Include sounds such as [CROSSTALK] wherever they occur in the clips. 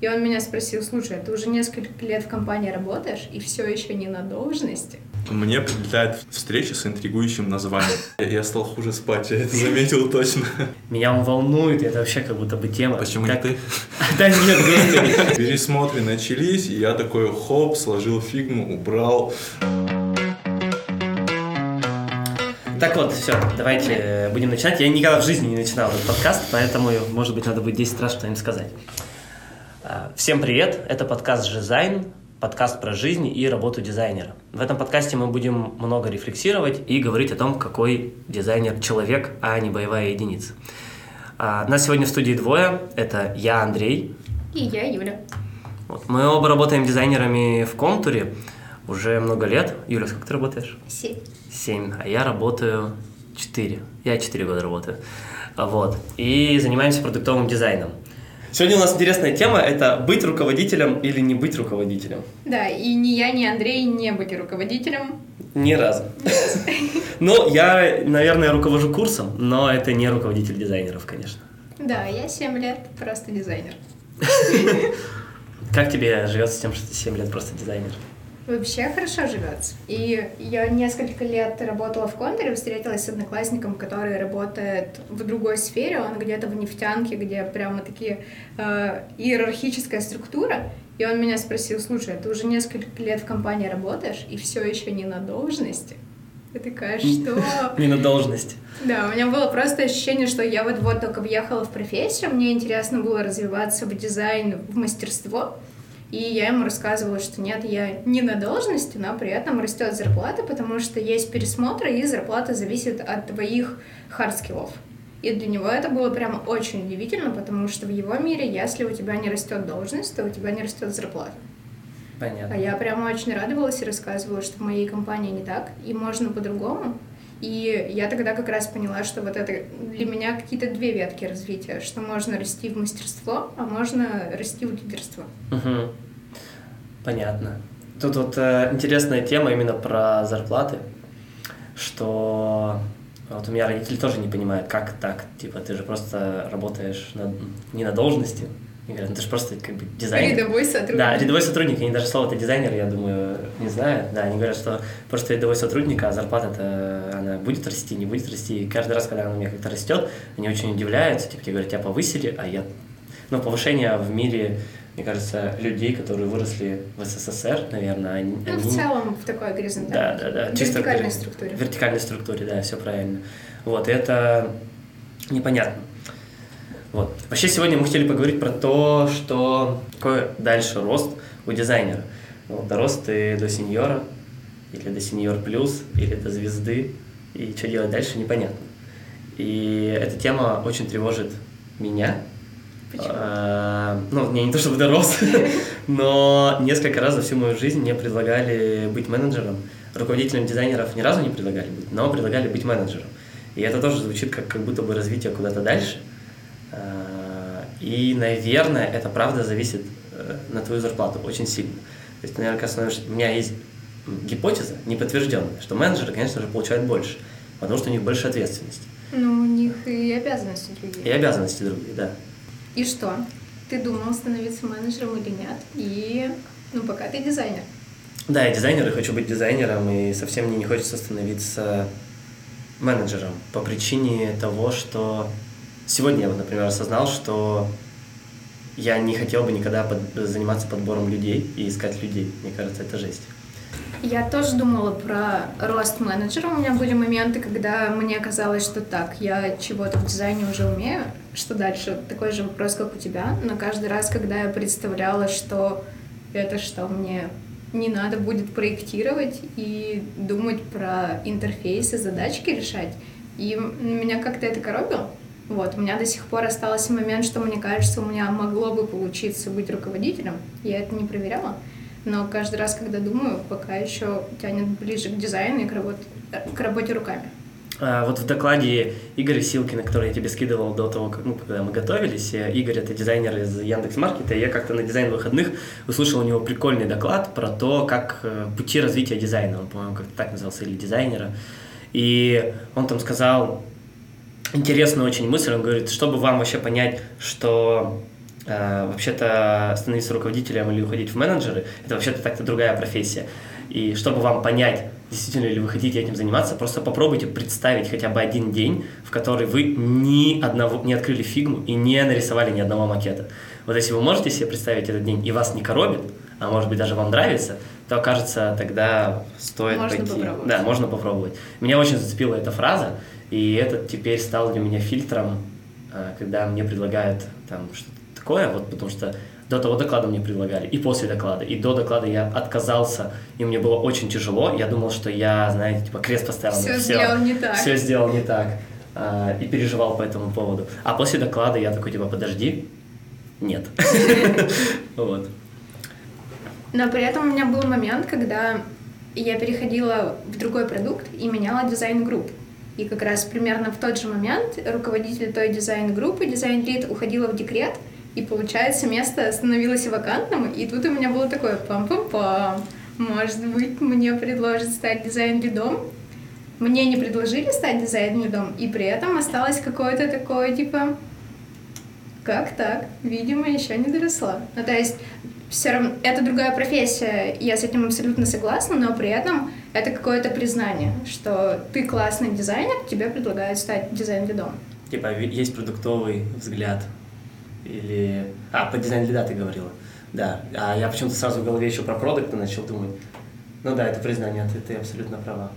И он меня спросил, слушай, ты уже несколько лет в компании работаешь и все еще не на должности? Мне прилетает встреча с интригующим названием. [LAUGHS] Я стал хуже спать, я это заметил точно. Меня он волнует, это вообще как будто бы тема. Почему Так- не ты? [LAUGHS] Да нет, господи. [LAUGHS] Пересмотры начались, и я такой хоп, сложил фигму, убрал. Так вот, все, давайте э, будем начинать. Я никогда в жизни не начинал этот подкаст, поэтому, может быть, надо будет 10 раз что-нибудь сказать. Всем привет, это подкаст «Жизайн», подкаст про жизнь и работу дизайнера. В этом подкасте мы будем много рефлексировать и говорить о том, какой дизайнер человек, а не боевая единица. А, Нас сегодня в студии двое. Это я, Андрей. И я Юля. Вот. Мы оба работаем дизайнерами в Контуре уже много лет. Юля, сколько ты работаешь? Семь. Семь, а я работаю четыре. Я четыре года работаю. Вот. И занимаемся продуктовым дизайном. Сегодня у нас интересная тема – это быть руководителем или не быть руководителем. Да, и ни я, ни Андрей не были руководителем. Ни разу. Ну, я, наверное, руковожу курсом, но это не руководитель дизайнеров, конечно. Да, я семь лет просто дизайнер. Как тебе живется с тем, что ты 7 лет просто дизайнер? Вообще хорошо живется. И я несколько лет работала в контуре, встретилась с одноклассником, который работает в другой сфере, он где-то в нефтянке, где прямо такие э, иерархическая структура. И он меня спросил, слушай, ты уже несколько лет в компании работаешь и все еще не на должности? Я такая, что... [LAUGHS] Не на должность. Да, у меня было просто ощущение, что я вот-вот только въехала в профессию, мне интересно было развиваться в дизайн, в мастерство, и я ему рассказывала, что нет, я не на должности, но при этом растет зарплата, потому что есть пересмотры, и зарплата зависит от твоих хардскиллов. И для него это было прям очень удивительно, потому что в его мире, если у тебя не растет должность, то у тебя не растет зарплата. А Понятно. я прямо очень радовалась и рассказывала, что в моей компании не так, и можно по-другому. И я тогда как раз поняла, что вот это для меня какие-то две ветки развития, что можно расти в мастерство, а можно расти в лидерство. Мгм. Понятно. Тут вот э, интересная тема именно про зарплаты, что вот у меня родители тоже не понимают, как так, типа ты же просто работаешь на- не на должности. И говорят, ну ты же просто как бы дизайнер. Рядовой сотрудник. Да, рядовой сотрудник, они даже слово-то дизайнер, я думаю, не знают. Да, они говорят, что просто рядовой сотрудник, а зарплата-то, она будет расти, не будет расти. И каждый раз, когда она у меня как-то растет, они очень удивляются, типа, тебе говорят, тебя повысили, а я... Ну, повышение в мире, мне кажется, людей, которые выросли в СССР, наверное, они... Ну, в они- целом в такой Да, горизонтальной, да, да. чисто вертикальной в- структуре. В вертикальной структуре, да, все правильно. Вот, и это непонятно. Вот. Вообще сегодня мы хотели поговорить про то, что какой дальше рост у дизайнера. Вот, дорос ты до сеньора, или до сеньор плюс, или до звезды, и что делать дальше, непонятно. И эта тема очень тревожит меня, Почему? а, ну, не, не то чтобы дорос, [LAUGHS] но несколько раз за всю мою жизнь мне предлагали быть менеджером. Руководителем дизайнеров ни разу не предлагали быть, но предлагали быть менеджером. И это тоже звучит как, как будто бы развитие куда-то дальше. А, И, наверное, это правда зависит э, на твою зарплату очень сильно. То есть, наверное, становишься- у меня есть гипотеза неподтвержденная, что менеджеры, конечно же, получают больше, потому что у них больше ответственности. Ну, у них и обязанности И другие. обязанности другие, да. И что? Ты думал становиться менеджером или нет? И, ну, пока ты дизайнер. Да, я дизайнер и хочу быть дизайнером, и совсем мне не хочется становиться менеджером по причине того, что сегодня я например, осознал, что я не хотел бы никогда под- заниматься подбором людей и искать людей. Мне кажется, это жесть. Я тоже думала про рост менеджера. У меня были моменты, когда мне казалось, что так, я чего-то в дизайне уже умею, что дальше? Такой же вопрос, как у тебя. Но каждый раз, когда я представляла, что это что мне не надо будет проектировать и думать про интерфейсы, задачки решать, и меня как-то это коробило. Вот, у меня до сих пор остался момент, что мне кажется, у меня могло бы получиться быть руководителем. Я это не проверяла. Но каждый раз, когда думаю, пока еще тянет ближе к дизайну и к работе, к работе руками. А, Вот в докладе Игоря Силкина, который я тебе скидывал до того, как, ну, когда мы готовились, э, Игорь это дизайнер из Яндекс.Маркета, и я как-то на дизайн выходных услышал у него прикольный доклад про то, как э, пути развития дизайна, он, по-моему, как-то так назывался, или дизайнера, и он там сказал интересную очень мысль, он говорит, чтобы вам вообще понять, что э, вообще-то становиться руководителем или уходить в менеджеры, это вообще-то так-то другая профессия. И чтобы вам понять, действительно ли вы хотите этим заниматься, просто попробуйте представить хотя бы один день, в который вы ни одного, не открыли фигму и не нарисовали ни одного макета. Вот если вы можете себе представить этот день и вас не коробит, а может быть даже вам нравится, то кажется, тогда стоит можно пойти. Попробовать. Да, можно попробовать. Меня очень зацепила эта фраза, и это теперь стал для меня фильтром, а, когда мне предлагают там что-то такое, вот потому что до того доклада мне предлагали, и после доклада, и до доклада я отказался, и мне было очень тяжело. Я думал, что я, знаете, типа крест поставил. Все на сделал не так. Все сделал не так. А, и переживал по этому поводу. А после доклада я такой, типа, подожди, нет. [LAUGHS] Вот. Но при этом у меня был момент, когда я переходила в другой продукт и меняла дизайн групп. И как раз примерно в тот же момент руководитель той дизайн-группы, дизайн-лид, уходила в декрет, и получается место становилось вакантным, и тут у меня было такое пам-пам-пам. Может быть, мне предложат стать дизайн-лидом? Мне не предложили стать дизайн-лидом, и при этом осталось какое-то такое, типа, как так? Видимо, еще не доросла. Ну, то есть, все равно, это другая профессия, я с этим абсолютно согласна, но при этом это какое-то признание, что ты классный дизайнер, тебе предлагают стать дизайн-лидом. Типа, есть продуктовый взгляд. Или... А, по дизайн лида ты говорила. Да. А я почему-то сразу в голове еще про продукты начал думать. Ну да, это признание, ты, ты абсолютно права.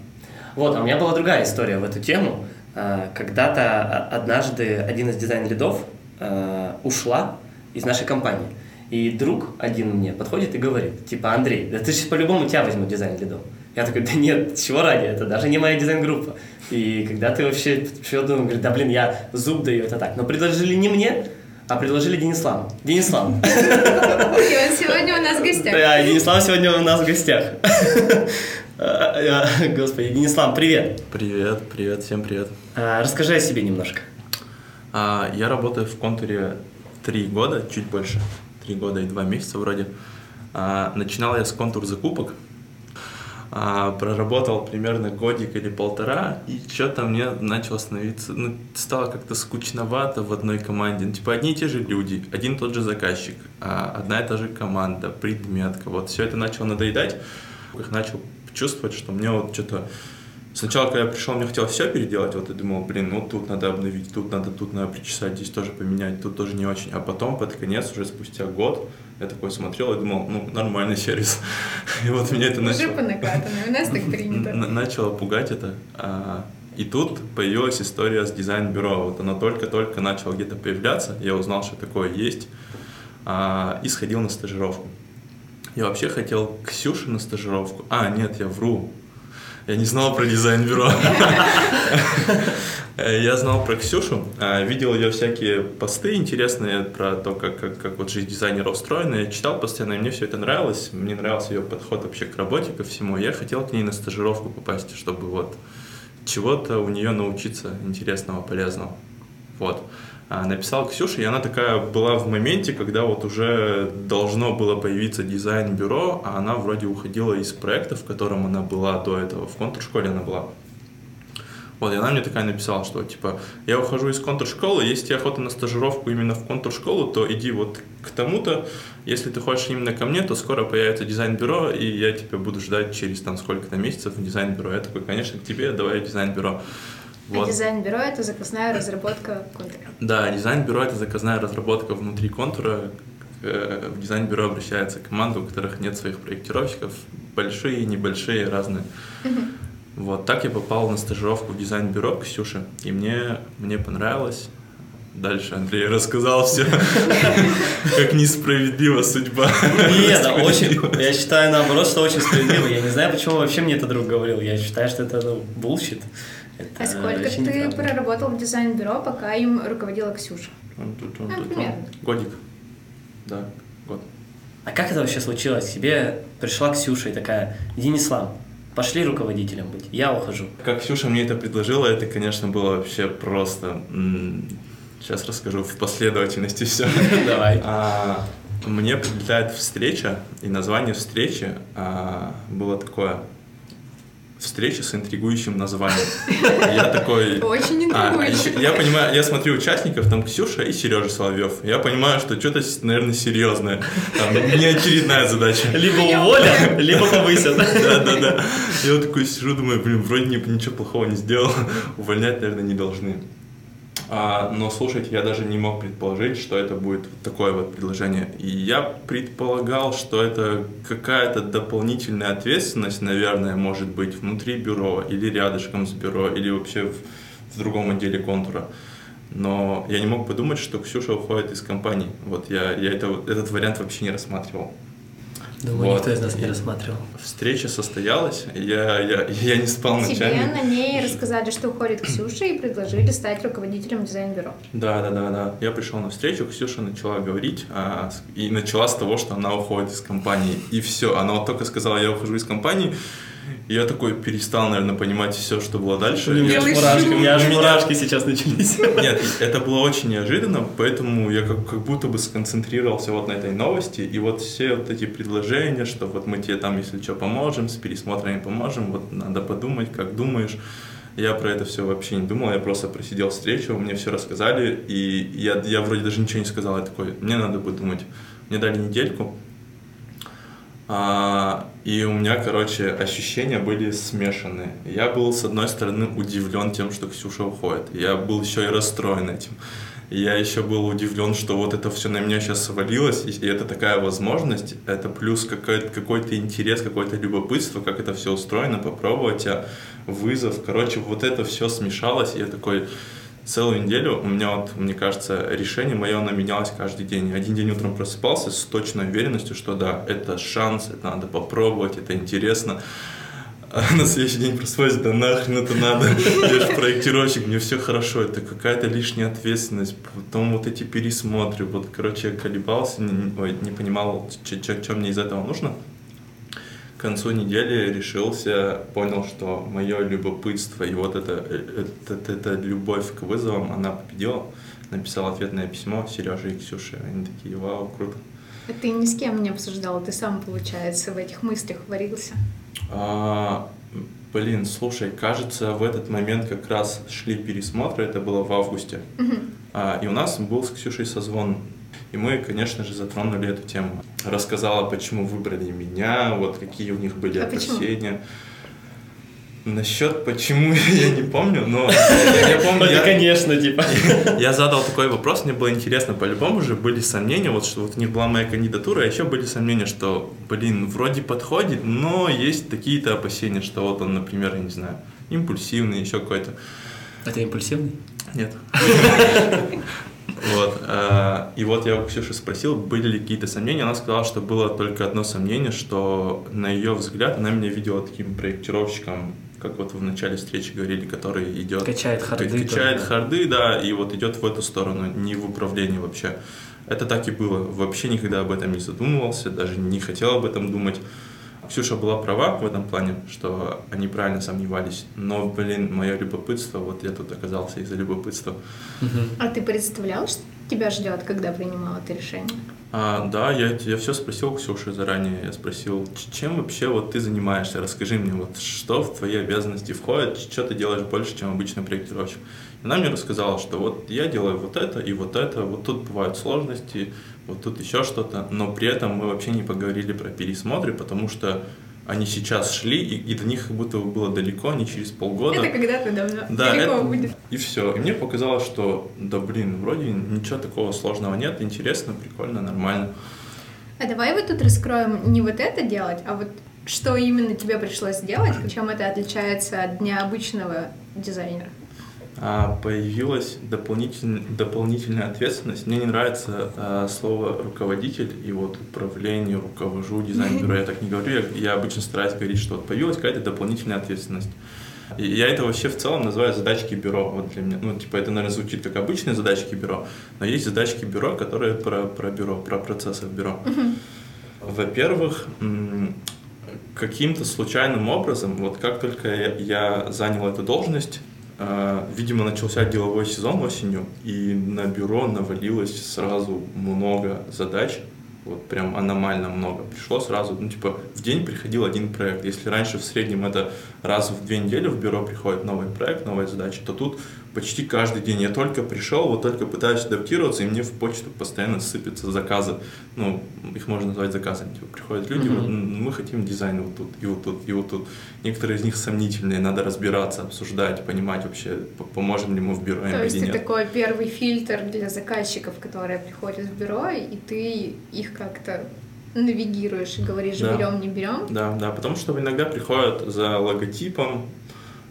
Вот, а у меня была другая история в эту тему. А, когда-то однажды один из дизайн-лидов а, ушла из нашей компании. И друг один мне подходит и говорит, типа, Андрей, да ты же по-любому тебя возьмут дизайн-лидом. Я такой, да нет, чего ради, это даже не моя дизайн-группа. И когда ты вообще, что думаю, говорит, да блин, я зуб даю, это так. Но предложили не мне, а предложили Денисламу. Денислам. И он сегодня у нас в гостях. Да, Денислам сегодня у нас в гостях. Господи, Денислам, привет. Привет, привет, всем привет. А, расскажи о себе немножко. А, я работаю в контуре три года, чуть больше. Три года и два месяца вроде. А, начинал я с контур закупок. А, проработал примерно годик или полтора, и что-то мне начало становиться, ну, стало как-то скучновато в одной команде. Ну, типа одни и те же люди, один и тот же заказчик, а, одна и та же команда, предметка. Вот все это начало надоедать. Как начал чувствовать, что мне вот что-то Сначала, когда я пришел, мне хотелось все переделать, вот я думал, блин, ну тут надо обновить, тут надо, тут надо причесать, здесь тоже поменять, тут тоже не очень. А потом, под конец, уже спустя год, я такой смотрел и думал, ну, нормальный сервис. [LAUGHS] И вот меня это начало... Уже по накатанной, у нас так [LAUGHS] принято. Начало пугать это. А, и тут появилась история с дизайн-бюро. Вот она только-только начала где-то появляться, я узнал, что такое есть, а, и сходил на стажировку. Я вообще хотел Ксюше на стажировку. А, нет, я вру. Я не знал про дизайн-бюро. [LAUGHS] Я знал про Ксюшу, а, видел ее всякие посты интересные про то, как, как, как вот жизнь дизайнера устроена. Я читал постоянно, и мне все это нравилось. Мне нравился ее подход вообще к работе, ко всему. Я хотел к ней на стажировку попасть, чтобы вот чего-то у нее научиться интересного, полезного. Вот. А, написал Ксюше, и она такая была в моменте, когда вот уже должно было появиться дизайн-бюро, а она вроде уходила из проекта, в котором она была до этого, в контур-школе она была. Вот, и она мне такая написала, что, типа, я ухожу из контур-школы, если тебе охота на стажировку именно в контур-школу, то иди вот к тому-то, если ты хочешь именно ко мне, то скоро появится дизайн-бюро, и я тебя буду ждать через там сколько-то месяцев в дизайн-бюро. Я такой, конечно, к тебе, давай дизайн-бюро. Вот. А дизайн-бюро — это заказная разработка Контура? Да, дизайн-бюро — это заказная разработка внутри Контура. Э, в дизайн-бюро обращается команда, у которых нет своих проектировщиков, большие, небольшие, разные. Вот так я попал на стажировку в дизайн-бюро к Ксюше, и мне, мне понравилось. Дальше Андрей рассказал все, как несправедлива судьба. Нет, очень, я считаю наоборот, что очень справедливо. Я не знаю, почему вообще мне это друг говорил. Я считаю, что это ну, bullshit. Это а сколько ты неправда. проработал в дизайн-бюро, пока им руководила Ксюша? Он тут, он тут, он. Годик. Да, год. А как это вообще случилось? Тебе пришла Ксюша и такая, Денислам, пошли руководителем быть, я ухожу. Как Ксюша мне это предложила, это, конечно, было вообще просто... Сейчас расскажу в последовательности все. [LAUGHS] Давай. А, мне прилетает встреча, и название встречи а, было такое встреча с интригующим названием. Я такой... [LAUGHS] Очень А, интригующе. еще- я понимаю, я смотрю участников, там Ксюша и Сережа Соловьев. Я понимаю, что что-то, наверное, серьезное. Там не очередная задача. [LAUGHS] Либо уволят, [LAUGHS] либо повысят. Да, да, да. Я вот такой сижу, думаю, блин, вроде ни- ничего плохого не сделал. Увольнять, наверное, не должны. А, но слушайте, я даже не мог предположить, что это будет вот такое вот предложение. И я предполагал, что это какая-то дополнительная ответственность, наверное, может быть внутри бюро или рядышком с бюро, или вообще в, в другом отделе контура. Но я не мог подумать, что Ксюша уходит из компании. Вот я, я это, этот вариант вообще не рассматривал. Думаю, Вот. никто из нас не рассматривал. Встреча состоялась, я, я, я не спал Тебе ночами. на ней рассказали, что уходит Ксюша, и предложили стать руководителем дизайн-бюро. Да, да, да, да. Я пришел на встречу, Ксюша начала говорить, а, и начала с того, что она уходит из компании. И все, она вот только сказала, я ухожу из компании, я такой перестал, наверное, понимать все, что было дальше. Я- Белый мурашки, у меня аж мурашки сейчас начались. Нет, это было очень неожиданно, поэтому я как, как будто бы сконцентрировался вот на этой новости, и вот все вот эти предложения, что вот мы тебе там, если что, поможем, с пересмотрами поможем, вот надо подумать, как думаешь. Я про это все вообще не думал, я просто просидел встречу, мне все рассказали, и я, я вроде даже ничего не сказал, я такой, мне надо подумать. Мне дали недельку, а, и у меня, короче, ощущения были смешанные. Я был, с одной стороны, удивлен тем, что Ксюша уходит. Я был еще и расстроен этим. Я еще был удивлен, что вот это все на меня сейчас свалилось, и это такая возможность, это плюс какой-то, какой-то интерес, какое-то любопытство, как это все устроено, попробовать, а вызов. Короче, вот это все смешалось, и я такой, целую неделю у меня вот, мне кажется, решение мое, оно менялось каждый день. Один день утром просыпался с точной уверенностью, что да, это шанс, это надо попробовать, это интересно. А на следующий день просыпаюсь, да нахрен это надо, я же проектировщик, мне все хорошо, это какая-то лишняя ответственность, потом вот эти пересмотры, вот, короче, я колебался, не, ой, не понимал, что мне из этого нужно. К концу недели решился, понял, что мое любопытство и вот это, э, это, это любовь к вызовам, она победила. Написал ответное письмо Сереже и Ксюше. Они такие, вау, круто. А ты ни с кем не обсуждал, ты сам, получается, в этих мыслях варился. А, блин, слушай, кажется, в этот момент как раз шли пересмотры, это было в августе. Мгм. А, и у нас был с Ксюшей созвон. И мы, конечно же, затронули эту тему. Рассказала, почему выбрали меня, вот какие у них были А почему? опасения. Насчет почему [LAUGHS] я не помню, но я помню, я, конечно, типа. [LAUGHS] я задал такой вопрос, мне было интересно, по-любому же были сомнения, вот что вот у них была моя кандидатура, а еще были сомнения, что, блин, вроде подходит, но есть такие-то опасения, что вот он, например, я не знаю, импульсивный, еще какой-то. А ты импульсивный? Нет. [LAUGHS] Вот. а, И вот я у Ксюши спросил, были ли какие-то сомнения. Она сказала, что было только одно сомнение, что на ее взгляд она меня видела таким проектировщиком, как вот в начале встречи говорили, который идет... Качает харды Качает только. харды, да, и вот идет в эту сторону, не в управлении вообще. Это так и было. Вообще никогда об этом не задумывался, даже не хотел об этом думать. Ксюша была права в этом плане, что они правильно сомневались. Но, блин, мое любопытство, вот я тут оказался из-за любопытства. А ты представлял, что тебя ждет, когда принимал это решение? А, да, я, я все спросил Ксюши заранее. Я спросил, «Ч- чем вообще вот ты занимаешься? Расскажи мне, вот что в твои обязанности входит, что ты делаешь больше, чем обычный проектировщик. Она мне рассказала, что вот я делаю вот это и вот это, вот тут бывают сложности, вот тут еще что-то, но при этом мы вообще не поговорили про пересмотры, потому что они сейчас шли, и, и до них как будто бы было далеко, не через полгода. Это когда-то давно. Да, Далеко это- будет. И все. И мне показалось, что да блин, вроде ничего такого сложного нет, интересно, прикольно, нормально. А давай вот тут раскроем не вот это делать, а вот что именно тебе пришлось сделать, чем это отличается от дня обычного дизайнера. А появилась дополнитель- дополнительная ответственность. Мне не нравится а, слово руководитель и вот управление, руковожу, дизайн-бюро. [LAUGHS] Я так не говорю. Я, я обычно стараюсь говорить, что вот появилась какая-то дополнительная ответственность. И я это вообще в целом называю задачки бюро. Вот для меня, ну, типа, это, наверное, звучит как обычные задачки бюро, но есть задачки бюро, которые про, про бюро, про процессы в бюро. Во-первых, каким-то случайным образом, вот как только я, я занял эту должность, э, видимо, начался деловой сезон осенью, и на бюро навалилось сразу много задач, вот прям аномально много. Пришло сразу, ну, типа, в день приходил один проект. Если раньше в среднем это раз в две недели в бюро приходит новый проект, новая задача, то тут почти каждый день. Я только пришел, вот только пытаюсь адаптироваться, и мне в почту постоянно сыпятся заказы. Ну, их можно назвать заказами. Типа, приходят люди, mm-hmm. вот, мы хотим дизайн вот тут, и вот тут, и вот тут. Некоторые из них сомнительные, надо разбираться, обсуждать, понимать вообще, поможем ли мы в бюро То есть ты такой первый фильтр для заказчиков, которые приходят в бюро, и ты их как-то навигируешь и говоришь, да. берем, не берем. Да, да, потому что иногда приходят за логотипом,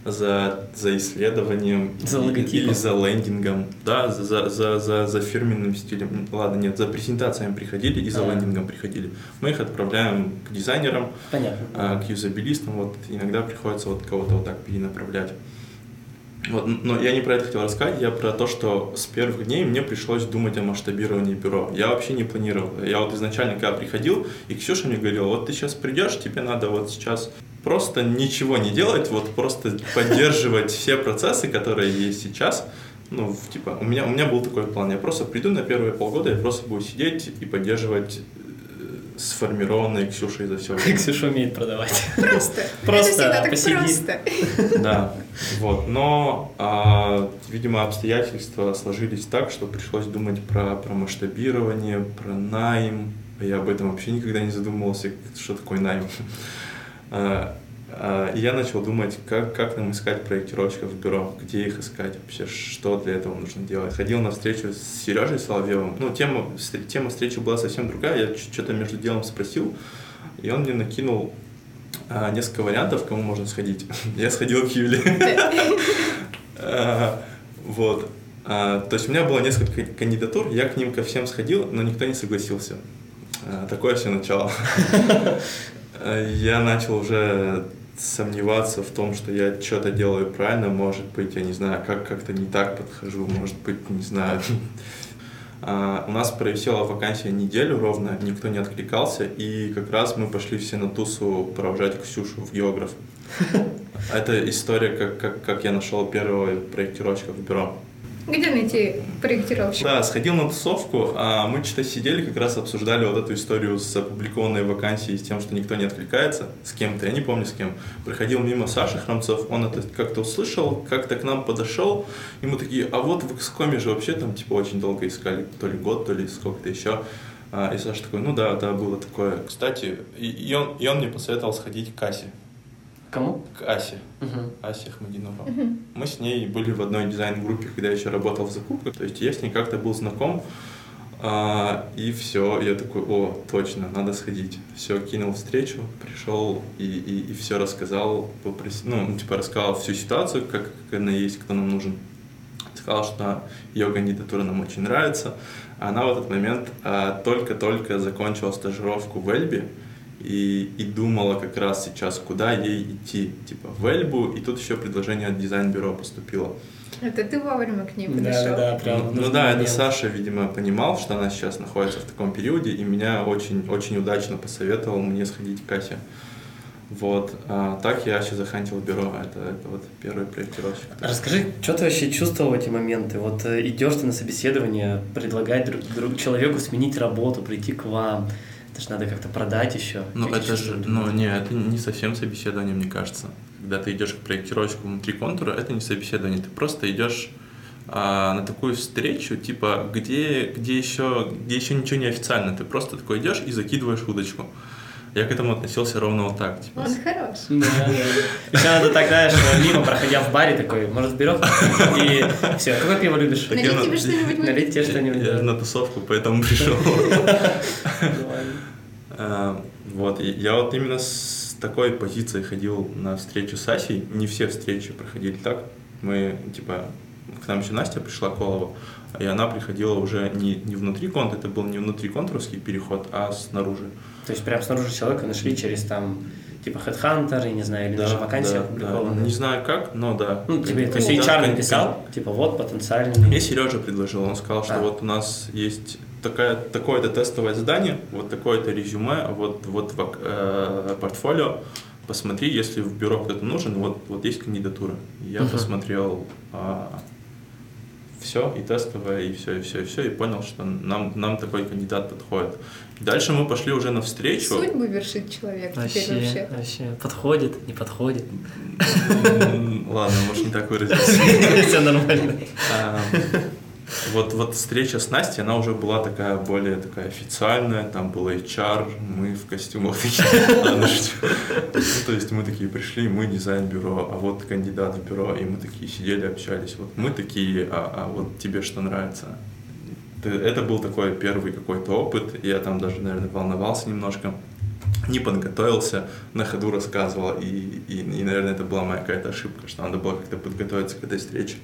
за, за исследованием за или за лендингом, да, за, за, за, за фирменным стилем, ладно, нет, за презентациями приходили и за а. лендингом приходили. Мы их отправляем к дизайнерам, Понятно. А, к юзабилистам, вот иногда приходится вот кого-то вот так перенаправлять. Вот, но я не про это хотел рассказать, я про то, что с первых дней мне пришлось думать о масштабировании бюро. Я вообще не планировал. Я вот изначально, когда приходил, и Ксюша мне говорила, вот ты сейчас придешь, тебе надо вот сейчас просто ничего не делать, вот просто поддерживать все процессы, которые есть сейчас. Ну, типа, у меня, у меня был такой план. Я просто приду на первые полгода, я просто буду сидеть и поддерживать сформированные Ксюшей за все время. Ксюша умеет продавать. Просто. [LAUGHS] Просто Это так просто. [LAUGHS] Да, вот. Но, а, видимо, обстоятельства сложились так, что пришлось думать про, про масштабирование, про найм. Я об этом вообще никогда не задумывался, что такое найм. [LAUGHS] А, а, и я начал думать, как, как нам искать проектировщиков в бюро, где их искать вообще, что для этого нужно делать. Ходил на встречу с Сережей Соловьевым. Ну, тема, тема встречи была совсем другая. Я что-то между делом спросил, и он мне накинул а, несколько вариантов, кому можно сходить. [LAUGHS] Я сходил к Юле. [LAUGHS] Вот. То есть у меня было несколько кандидатур, я к ним ко всем сходил, но никто не согласился. Такое все начало. [LAUGHS] я начал уже сомневаться в том, что я что-то делаю правильно, может быть, я не знаю, как как-то не так подхожу, может быть, не знаю. [LAUGHS] А, у нас провисела вакансия неделю ровно, никто не откликался, и как раз мы пошли все на тусу провожать Ксюшу в географ. [LAUGHS] Это история, как, как, как я нашел первого проектировщика в бюро. Где найти проектировщика? Да, сходил на тусовку, а мы что-то сидели, как раз обсуждали вот эту историю с опубликованной вакансией, с тем, что никто не откликается, с кем-то, я не помню с кем. Проходил мимо Саши Храмцов, он это как-то услышал, как-то к нам подошел, и мы такие, а вот в Xcom же вообще там типа очень долго искали, то ли год, то ли сколько-то еще. А, и Саша такой, ну да, да, было такое. Кстати, и, и, он, и он мне посоветовал сходить к кассе. Кому? К Асе. Угу. Асе Ахмадинова. Угу. Мы с ней были в одной дизайн-группе, когда я еще работал в закупках. То есть я с ней как-то был знаком. А, и все, я такой, о, точно, надо сходить. Все, кинул встречу, пришел и, и, и все рассказал, попросил, ну, типа рассказал всю ситуацию, как, как она есть, кто нам нужен. Сказал, что ее кандидатура нам очень нравится. Она в этот момент а, только-только закончила стажировку в Эльбе, и, и думала как раз сейчас, куда ей идти, типа в Эльбу, и тут еще предложение от дизайн-бюро поступило. Это ты вовремя к ней подошел? Да, да, прям. Ну, ну да, это Саша, видимо, понимал, что она сейчас находится в таком периоде, и меня очень, очень удачно посоветовал мне сходить к кассе. Вот. А, так я вообще захантил бюро. Это, это вот первый проектировщик. Расскажи, что ты вообще чувствовал в эти моменты? Вот э, идешь ты на собеседование, предлагать друг, друг, человеку сменить работу, прийти к вам. Это же надо как-то продать еще. Ну, это же, ну, не, это не совсем собеседование, мне кажется. Когда ты идешь к проектировщику внутри контура, это не собеседование. Ты просто идешь а, на такую встречу, типа, где, где, еще, где еще ничего не официально. Ты просто такой идешь и закидываешь удочку. Я к этому относился ровно вот так. Типа. Он хорош. Да, да. Еще надо так, знаешь, мимо проходя в баре такой, может, берем? И все, какое пиво любишь? Налить тебе что-нибудь? Налить тебе что-нибудь. Я на тусовку, поэтому пришел. А, вот, я вот именно с такой позиции ходил на встречу с Асей. Не все встречи проходили так. Мы, типа, к нам еще Настя пришла Колова, и она приходила уже не, не внутри конта, это был не внутри контуровский переход, а снаружи. То есть прям снаружи человека нашли через там типа Headhunter, я не знаю, или да, даже вакансия да, опубликована. Да. Не знаю как, но да. Ну, тебе, то есть HR написал, типа вот потенциальный. Мне Сережа предложил, он сказал, что а. вот у нас есть такая, такое-то тестовое задание, вот такое-то резюме, вот, вот э, портфолио, посмотри, если в бюро кто-то нужен, вот, вот есть кандидатура. Я uh-huh. посмотрел, а, все, и тестовое, и все, и все, и все, и понял, что нам, нам такой кандидат подходит. Дальше мы пошли уже навстречу. Судьбу вершит человек вообще, теперь вообще. Вообще, подходит, не подходит. Ладно, может, не так выразиться. [LAUGHS] Все нормально. А, вот, вот встреча с Настей, она уже была такая более такая официальная, там был HR, мы в костюмах [LAUGHS] такие, ну, то есть мы такие пришли, мы дизайн-бюро, а вот кандидат в бюро, и мы такие сидели, общались, вот мы такие, а, а вот тебе что нравится? Это был такой первый какой-то опыт, я там даже, наверное, волновался немножко, не подготовился, на ходу рассказывал, и, и, и наверное, это была моя какая-то ошибка, что надо было как-то подготовиться к этой встрече.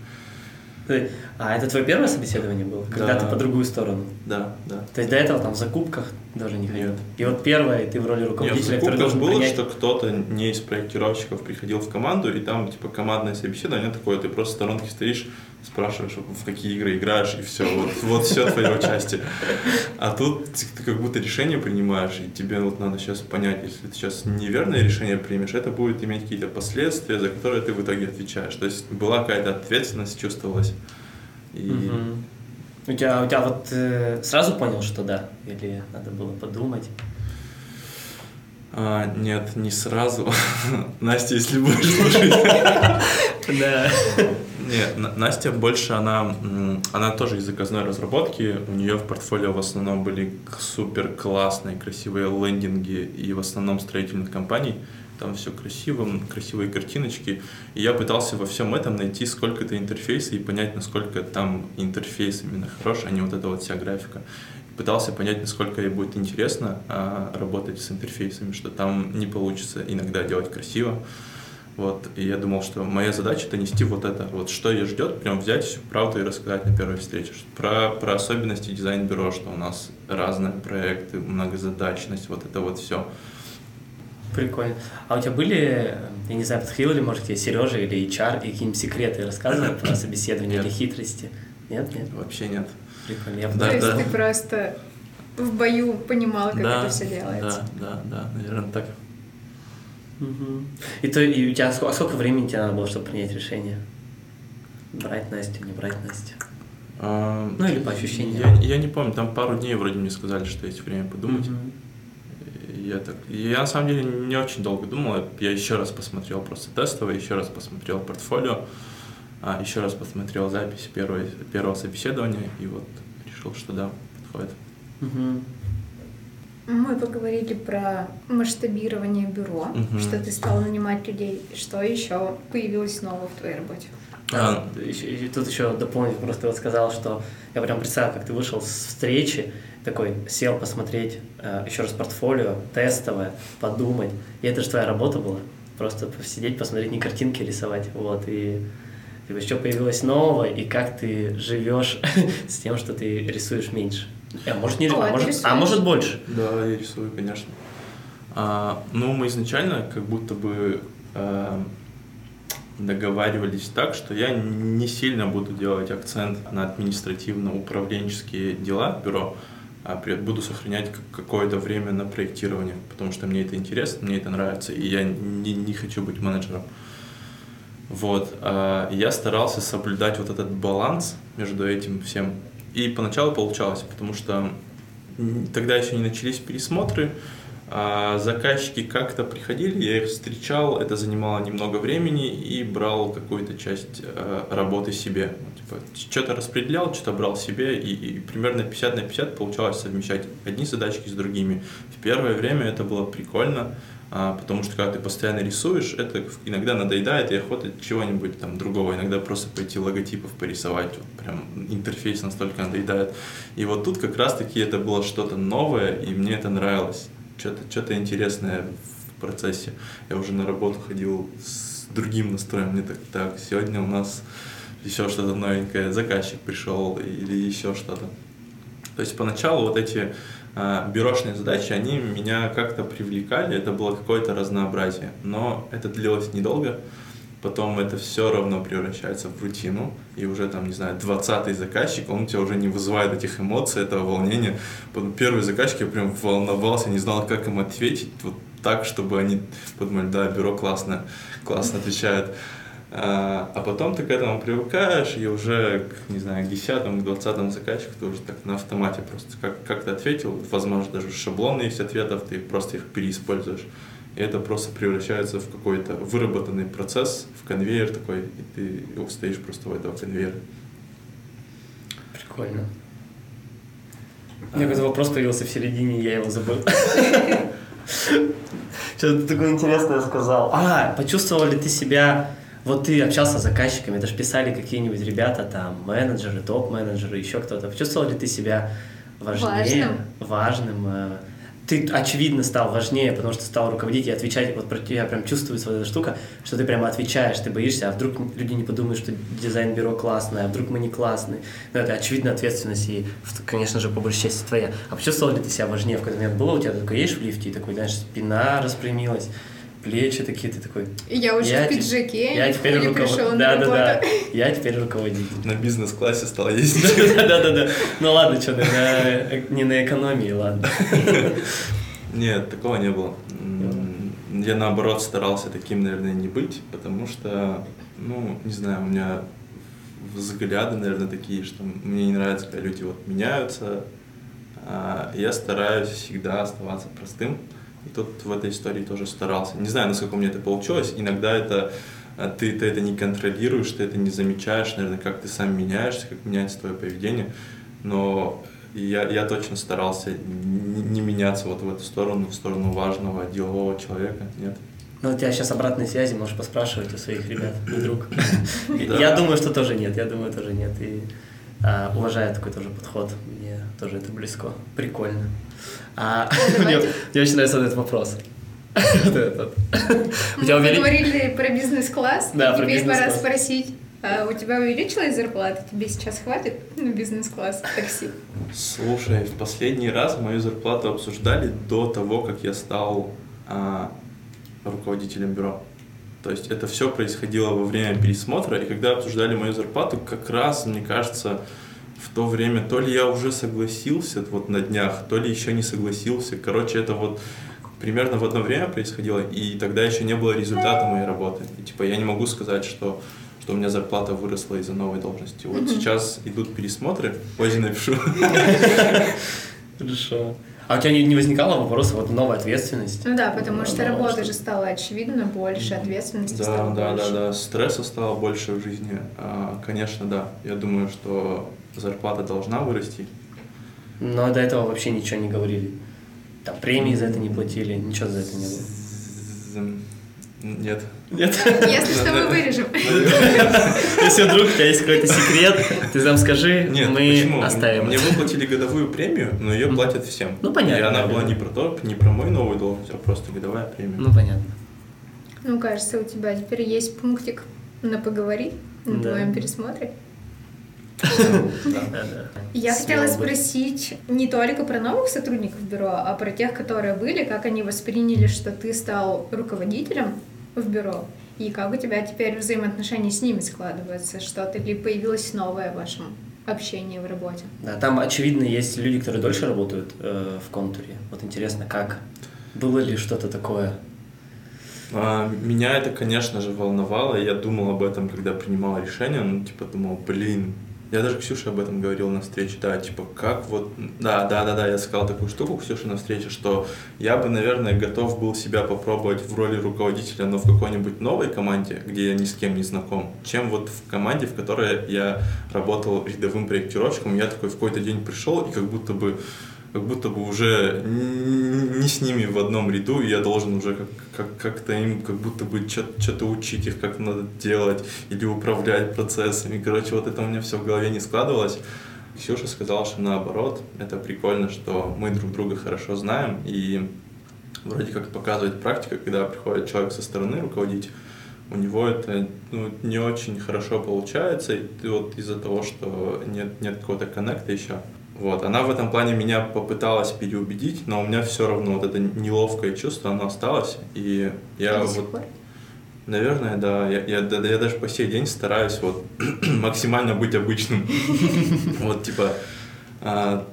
А это твое первое собеседование было? Когда да. ты по другую сторону? Да, да. То есть до этого там в закупках даже не ходил? Нет. И вот первое, ты в роли руководителя, Нет, в который должен было, принять... что кто-то не из проектировщиков приходил в команду, и там типа командное собеседование такое, ты просто в сторонке стоишь, спрашиваешь, в какие игры играешь, и все, вот, вот все твое участие. А тут ты как будто решение принимаешь, и тебе вот надо сейчас понять, если ты сейчас неверное решение примешь, это будет иметь какие-то последствия, за которые ты в итоге отвечаешь. То есть была какая-то ответственность, чувствовалась. И... Угу. У тебя, у тебя вот э, сразу понял, что да? Или надо было подумать? А, нет, не сразу. [LAUGHS] Настя, если будешь слушать. [LAUGHS] Да. Нет, Настя больше, она, она тоже из заказной разработки. У нее в портфолио в основном были супер классные, красивые лендинги и в основном строительных компаний. Там все красиво, красивые картиночки. И я пытался во всем этом найти сколько-то интерфейса и понять, насколько там интерфейс именно хороший, а не вот эта вот вся графика пытался понять, насколько ей будет интересно а, работать с интерфейсами, что там не получится иногда делать красиво. Вот, и я думал, что моя задача это нести вот это, вот что ее ждет, прям взять всю правду и рассказать на первой встрече. Про, про особенности дизайн-бюро, что у нас разные проекты, многозадачность, вот это вот все. Прикольно. А у тебя были, я не знаю, подходил ли, может, тебе Сережа или HR, и какие-нибудь секреты рассказывали про собеседование или хитрости? Нет, нет? Вообще нет. Прикольно. Я да, То есть да. ты просто в бою понимал, как да, это все делается. Да, да, да, наверное, так. Угу. И, то, и у тебя сколько, сколько времени тебе надо было, чтобы принять решение? Брать Настю, не брать Настю? А, ну или по ощущениям. Я, я не помню, там пару дней вроде мне сказали, что есть время подумать. Угу. Я так, я на самом деле не очень долго думал, я еще раз посмотрел просто тестово, еще раз посмотрел портфолио, а еще раз посмотрел запись первого, первого собеседования и вот решил, что да, подходит. Угу. Мы поговорили про масштабирование бюро, угу. что ты стал нанимать людей. Что еще появилось нового в твоей работе? А, еще, тут еще дополнить, просто вот сказал, что я прям представил, как ты вышел с встречи, такой сел посмотреть э, еще раз портфолио, тестовое, подумать. И это же твоя работа была. Просто посидеть, посмотреть, не картинки рисовать. Вот, и типа, что появилось нового, и как ты живешь [LAUGHS] с тем, что ты рисуешь меньше. А может, не, О, а, может, а может больше? Да, я рисую, конечно. А, ну, мы изначально как будто бы а, договаривались так, что я не сильно буду делать акцент на административно-управленческие дела бюро, а буду сохранять какое-то время на проектирование, потому что мне это интересно, мне это нравится, и я не, не хочу быть менеджером. Вот. А я старался соблюдать вот этот баланс между этим всем. И поначалу получалось, потому что тогда еще не начались пересмотры, а заказчики как-то приходили, я их встречал, это занимало немного времени и брал какую-то часть э, работы себе. Ну, типа, что-то распределял, что-то брал себе, и, и примерно 50 на 50 получалось совмещать одни задачки с другими. В первое время это было прикольно, потому что когда ты постоянно рисуешь, это иногда надоедает и охота чего-нибудь там другого, иногда просто пойти логотипов порисовать, вот прям интерфейс настолько надоедает. И вот тут как раз-таки это было что-то новое, и мне это нравилось, что-то что интересное в процессе. Я уже на работу ходил с другим настроем, мне так, так, сегодня у нас еще что-то новенькое, заказчик пришел или еще что-то. То есть поначалу вот эти а, бюрошные задачи, они меня как-то привлекали, это было какое-то разнообразие, но это длилось недолго, потом это все равно превращается в рутину, и уже там, не знаю, 20-й заказчик, он у тебя уже не вызывает этих эмоций, этого волнения. Первый заказчик, я прям волновался, не знал, как им ответить, вот так, чтобы они подумали, да, бюро классно, классно отвечает. А, а потом ты к этому привыкаешь, и уже, к, не знаю, к 10 к 20 заказчику ты уже так на автомате просто как, как ты ответил, возможно, даже шаблоны есть ответов, ты просто их переиспользуешь. И это просто превращается в какой-то выработанный процесс, в конвейер такой, и ты устоишь просто в этого конвейера. Прикольно. У меня какой-то вопрос появился в середине, я его забыл. [LAUGHS] Что-то такое интересное сказал. А, почувствовал ли ты себя вот ты общался с заказчиками, это же писали какие-нибудь ребята, там, менеджеры, топ-менеджеры, еще кто-то. Почувствовал ли ты себя важнее, важным, важным э, ты, очевидно, стал важнее, потому что стал руководить и отвечать, вот про тебя прям чувствуется вот эта штука, что ты прямо отвечаешь, ты боишься, а вдруг люди не подумают, что дизайн-бюро классное, а вдруг мы не классные. Ну, это очевидно ответственность и, конечно же, по большей части твоя. А почувствовал ли ты себя важнее в какой-то момент? Было у тебя такое, едешь в лифте, и такой, знаешь, спина распрямилась, плечи такие, ты такой... Я уже я в пиджаке, я теперь руководитель. Да, да, да, я теперь руководитель. На бизнес-классе стал [LAUGHS] ездить. Да, да, да, да. Ну ладно, что, не на экономии, ладно. [LAUGHS] Нет, такого не было. Я наоборот старался таким, наверное, не быть, потому что, ну, не знаю, у меня взгляды, наверное, такие, что мне не нравится, когда люди вот меняются. А я стараюсь всегда оставаться простым. И тут в этой истории тоже старался. Не знаю, насколько у меня это получилось. Иногда это а, ты, ты это не контролируешь, ты это не замечаешь, наверное, как ты сам меняешься, как меняется твое поведение. Но я, я точно старался не, не меняться вот в эту сторону, в сторону важного, делового человека. Нет. Ну, у тебя сейчас обратной связи, можешь поспрашивать у своих ребят, вдруг. [LAUGHS] Я думаю, что тоже нет, я думаю, тоже нет. И а, уважаю такой тоже подход, мне тоже это близко. Прикольно. А, [LAUGHS] мне, мне очень нравится этот вопрос. [LAUGHS] Мы говорили про бизнес-класс, да, теперь пора спросить, а у тебя увеличилась зарплата? Тебе сейчас хватит на бизнес-класс такси? Слушай, в последний раз мою зарплату обсуждали до того, как я стал а, руководителем бюро. То есть это все происходило во время пересмотра, и когда обсуждали мою зарплату, как раз, мне кажется, в то время то ли я уже согласился вот на днях, то ли еще не согласился. Короче, это вот примерно в одно время происходило, и тогда еще не было результата моей работы. И типа я не могу сказать, что что у меня зарплата выросла из-за новой должности. Вот mm-hmm. сейчас идут пересмотры, позже напишу. Хорошо. А у тебя не, не возникало вопроса вот новая ответственность? Ну да, потому что работа же стала очевидно больше, ответственности да, стало да, больше. Да, да, да, стресса стало больше в жизни. А, конечно, да. Я думаю, что зарплата должна вырасти. Но до этого вообще ничего не говорили. Там премии за это не платили, ничего за это не было. Нет. Нет? Если что, мы вырежем. Если вдруг у тебя есть какой-то секрет, ты нам скажи, Нет, мы почему? оставим. Мне выплатили годовую премию, но ее платят всем. Ну, понятно. И она была не про то, не про мой новый должность, а просто годовая премия. Ну, понятно. Ну, кажется, у тебя теперь есть пунктик на поговорить на твоем пересмотре. Я хотела спросить не только про новых сотрудников бюро, а про тех, которые были, как они восприняли, что ты стал руководителем в бюро, и как у тебя теперь взаимоотношения с ними складываются, что-то ли появилось новое в вашем общении в работе? Да, там, очевидно, есть люди, которые дольше работают э, в контуре. Вот интересно, как? Было ли что-то такое? А, меня это, конечно же, волновало. Я думал об этом, когда принимал решение. Ну, типа, думал, блин, я даже Ксюше об этом говорил на встрече, да, типа, как вот, да, да, да, да, я сказал такую штуку Ксюше на встрече, что я бы, наверное, готов был себя попробовать в роли руководителя, но в какой-нибудь новой команде, где я ни с кем не знаком, чем вот в команде, в которой я работал рядовым проектировщиком, я такой в какой-то день пришел и как будто бы как будто бы уже не с ними в одном ряду, и я должен уже как, как, как-то им как будто бы что-то учить их, как надо делать, или управлять процессами. Короче, вот это у меня все в голове не складывалось. Ксюша сказала, что наоборот, это прикольно, что мы друг друга хорошо знаем, и вроде как показывает практика, когда приходит человек со стороны руководить, у него это ну, не очень хорошо получается, и вот из-за того, что нет, нет какого-то коннекта еще, вот, она в этом плане меня попыталась переубедить, но у меня все равно вот это неловкое чувство, оно осталось, и я До вот... Наверное, да. Я, я, да, я даже по сей день стараюсь вот [CLEARS THROAT] максимально быть обычным. [LAUGHS] Вот, типа, А,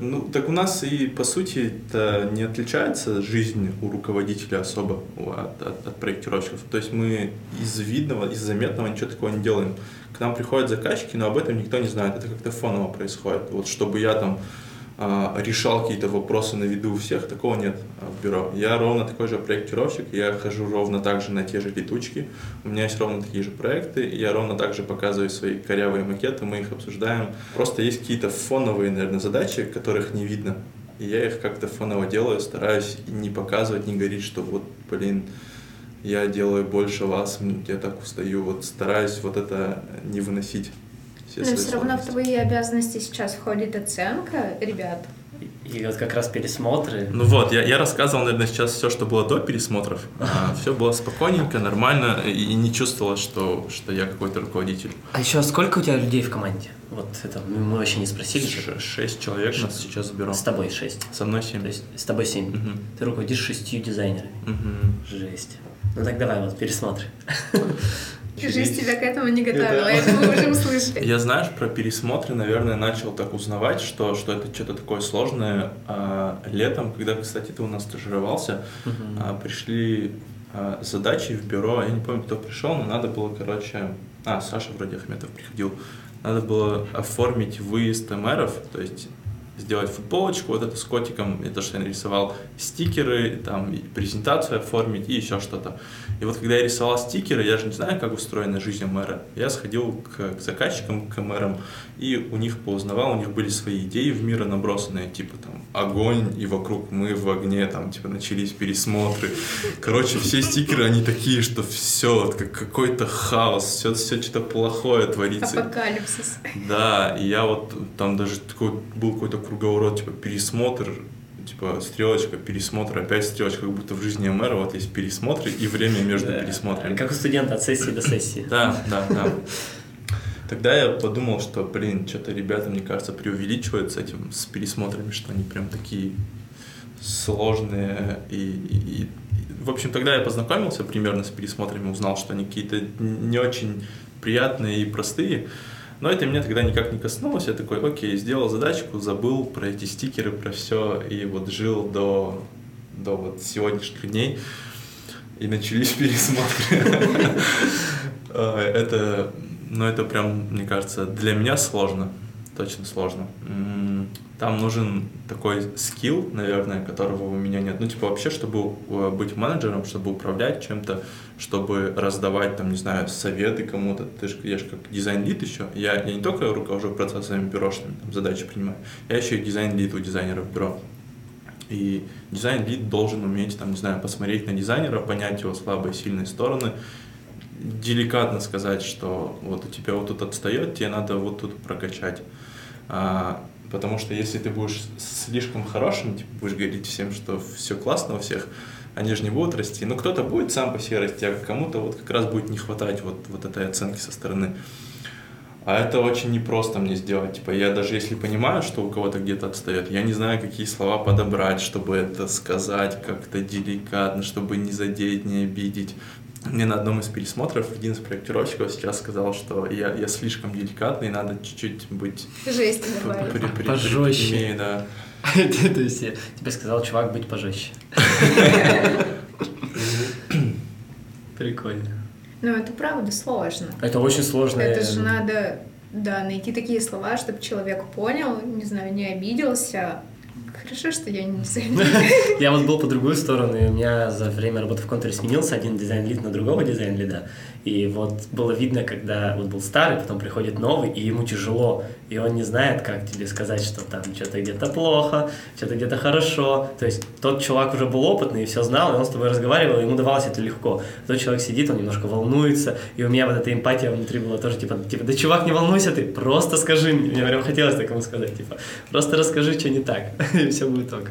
ну, так у нас и, по сути, это не отличается жизнь у руководителя особо от, от, от проектировщиков. То есть мы из видного, из заметного ничего такого не делаем. К нам приходят заказчики, но об этом никто не знает. Это как-то фоново происходит. Вот чтобы я там а, решал какие-то вопросы на виду у всех, такого нет а, в бюро. Я ровно такой же проектировщик, я хожу ровно так же на те же летучки, у меня есть ровно такие же проекты, я ровно так же показываю свои корявые макеты, мы их обсуждаем. Просто есть какие-то фоновые, наверное, задачи, которых не видно, и я их как-то фоново делаю, стараюсь не показывать, не говорить, что вот, блин, я делаю больше вас, я так устаю, вот стараюсь вот это не выносить все Но все равно в твои обязанности сейчас входит оценка ребят. И вот как раз пересмотры. Ну вот, я, я рассказывал, наверное, сейчас все, что было до пересмотров. А, все было спокойненько, нормально, и не чувствовала, что, что я какой-то руководитель. А еще сколько у тебя людей в команде? Вот это мы вообще не спросили. Ш- шесть человек нас сейчас берем. С тобой шесть. Со мной семь. То есть с тобой семь. Угу. Ты руководишь шестью дизайнерами. Угу. Жесть. Ну так давай вот пересмотры. [LAUGHS] Жизнь тебя к этому не готовила, это мы уже услышали. Я, знаешь, про пересмотры, наверное, начал так узнавать, что, что это что-то такое сложное. А, летом, когда, кстати, ты у нас стажировался, uh-huh. а, пришли а, задачи в бюро, я не помню, кто пришел, но надо было, короче... А, Саша вроде Ахметов приходил. Надо было оформить выезд мэров, то есть сделать футболочку вот это с котиком, и то, что я нарисовал, стикеры, там, презентацию оформить и еще что-то. И вот когда я рисовал стикеры, я же не знаю, как устроена жизнь мэра. Я сходил к, к заказчикам, к мэрам, и у них поузнавал, у них были свои идеи в мира набросанные, типа там огонь, и вокруг мы в огне, там, типа, начались пересмотры. Короче, все стикеры, они такие, что все, как какой-то хаос, все, все что-то плохое творится. Апокалипсис. Да, и я вот там даже такой, был какой-то круговорот, типа, пересмотр, типа стрелочка, пересмотр, опять стрелочка, как будто в жизни мэра вот есть пересмотры и время между пересмотрами. Как у студента от сессии до сессии. Да, да, да. Тогда я подумал, что, блин, что-то ребята, мне кажется, преувеличивают с этим, с пересмотрами, что они прям такие сложные. И, и, и в общем, тогда я познакомился примерно с пересмотрами, узнал, что они какие-то не очень приятные и простые. Но это меня тогда никак не коснулось. Я такой, окей, сделал задачку, забыл про эти стикеры, про все, и вот жил до, до вот сегодняшних дней. И начались [LAUGHS] пересмотры. А, [LAUGHS] это, ну, это прям, мне кажется, для меня сложно точно сложно. Там нужен такой skill, наверное, которого у меня нет. Ну, типа, вообще, чтобы э, быть менеджером, чтобы управлять чем-то, чтобы раздавать, там, не знаю, советы кому-то. Ты же, я же как дизайн-лид еще. Я, я не только руковожу процессами бюрошными, там, задачи принимаю, я еще и дизайн-лид у дизайнеров бюро. И дизайн-лид должен уметь, там, не знаю, посмотреть на дизайнера, понять его слабые, сильные стороны, деликатно сказать, что вот у тебя вот тут отстает, тебе надо вот тут прокачать. А, потому что если ты будешь слишком хорошим, типа, будешь говорить всем, что все классно у всех, они же не будут расти. Ну, кто-то будет сам по себе расти, а кому-то вот как раз будет не хватать вот, вот этой оценки со стороны. А это очень непросто мне сделать. Типа, я даже если понимаю, что у кого-то где-то отстает, я не знаю, какие слова подобрать, чтобы это сказать как-то деликатно, чтобы не задеть, не обидеть. Мне на одном из пересмотров один из проектировщиков сейчас сказал, что я, я слишком деликатный, надо чуть-чуть быть... Жесть Пожестче. да. [LAUGHS] То есть тебе сказал чувак быть пожестче. [LAUGHS] Прикольно. Ну, это правда сложно. Это очень сложно. Это же надо, да, найти такие слова, чтобы человек понял, не знаю, не обиделся, Хорошо, что я не. [LAUGHS] Я вот был по другую сторону, и у меня за время работы в контуре сменился один дизайн-лид на другого дизайн-лида. И вот было видно, когда вот был старый, потом приходит новый, и ему тяжело, и он не знает, как тебе сказать, что там что-то где-то плохо, что-то где-то хорошо. То есть тот чувак уже был опытный и все знал, и он с тобой разговаривал, и ему давалось это легко. Тот человек сидит, он немножко волнуется, и у меня вот эта эмпатия внутри была тоже типа, типа, да чувак, не волнуйся ты, просто скажи мне. Мне прям хотелось такому сказать, типа, просто расскажи, что не так, [LAUGHS] и все будет ок.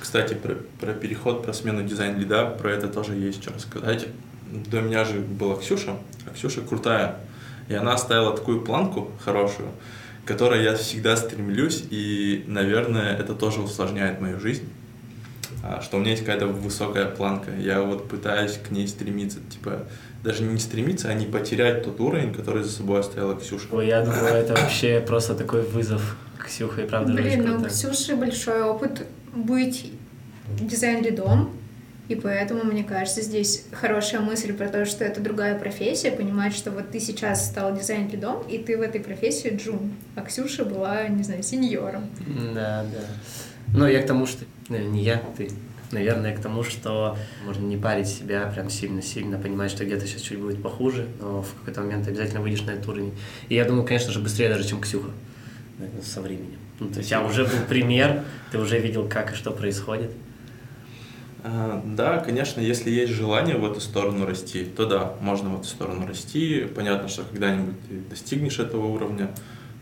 Кстати, про, про переход, про смену дизайн-лида, про это тоже есть что рассказать до меня же была Ксюша, а Ксюша крутая. И она оставила такую планку хорошую, к которой я всегда стремлюсь, и, наверное, это тоже усложняет мою жизнь. А, что у меня есть какая-то высокая планка. Я вот пытаюсь к ней стремиться, типа, даже не стремиться, а не потерять тот уровень, который за собой оставила Ксюша. Ой, я думаю, это вообще просто такой вызов Ксюха и правда Блин, ну у крутая. Ксюши большой опыт быть дизайн-лидом, и поэтому, мне кажется, здесь хорошая мысль про то, что это другая профессия, понимать, что вот ты сейчас стал дизайн-лидом, и ты в этой профессии джун, а Ксюша была, не знаю, сеньором. Да, да. Ну, я к тому, что... э, Не я, ты. Наверное, к тому, что можно не парить себя прям сильно-сильно, понимать, что где-то сейчас чуть будет похуже, но в какой-то момент обязательно выйдешь на этот уровень. И я думаю, конечно же, быстрее даже, чем Ксюха наверное, со временем. Ну, то есть я уже был пример, ты уже видел, как и что происходит. А, Да, конечно, если есть желание в эту сторону расти, то да, можно в эту сторону расти. Понятно, что когда-нибудь ты достигнешь этого уровня.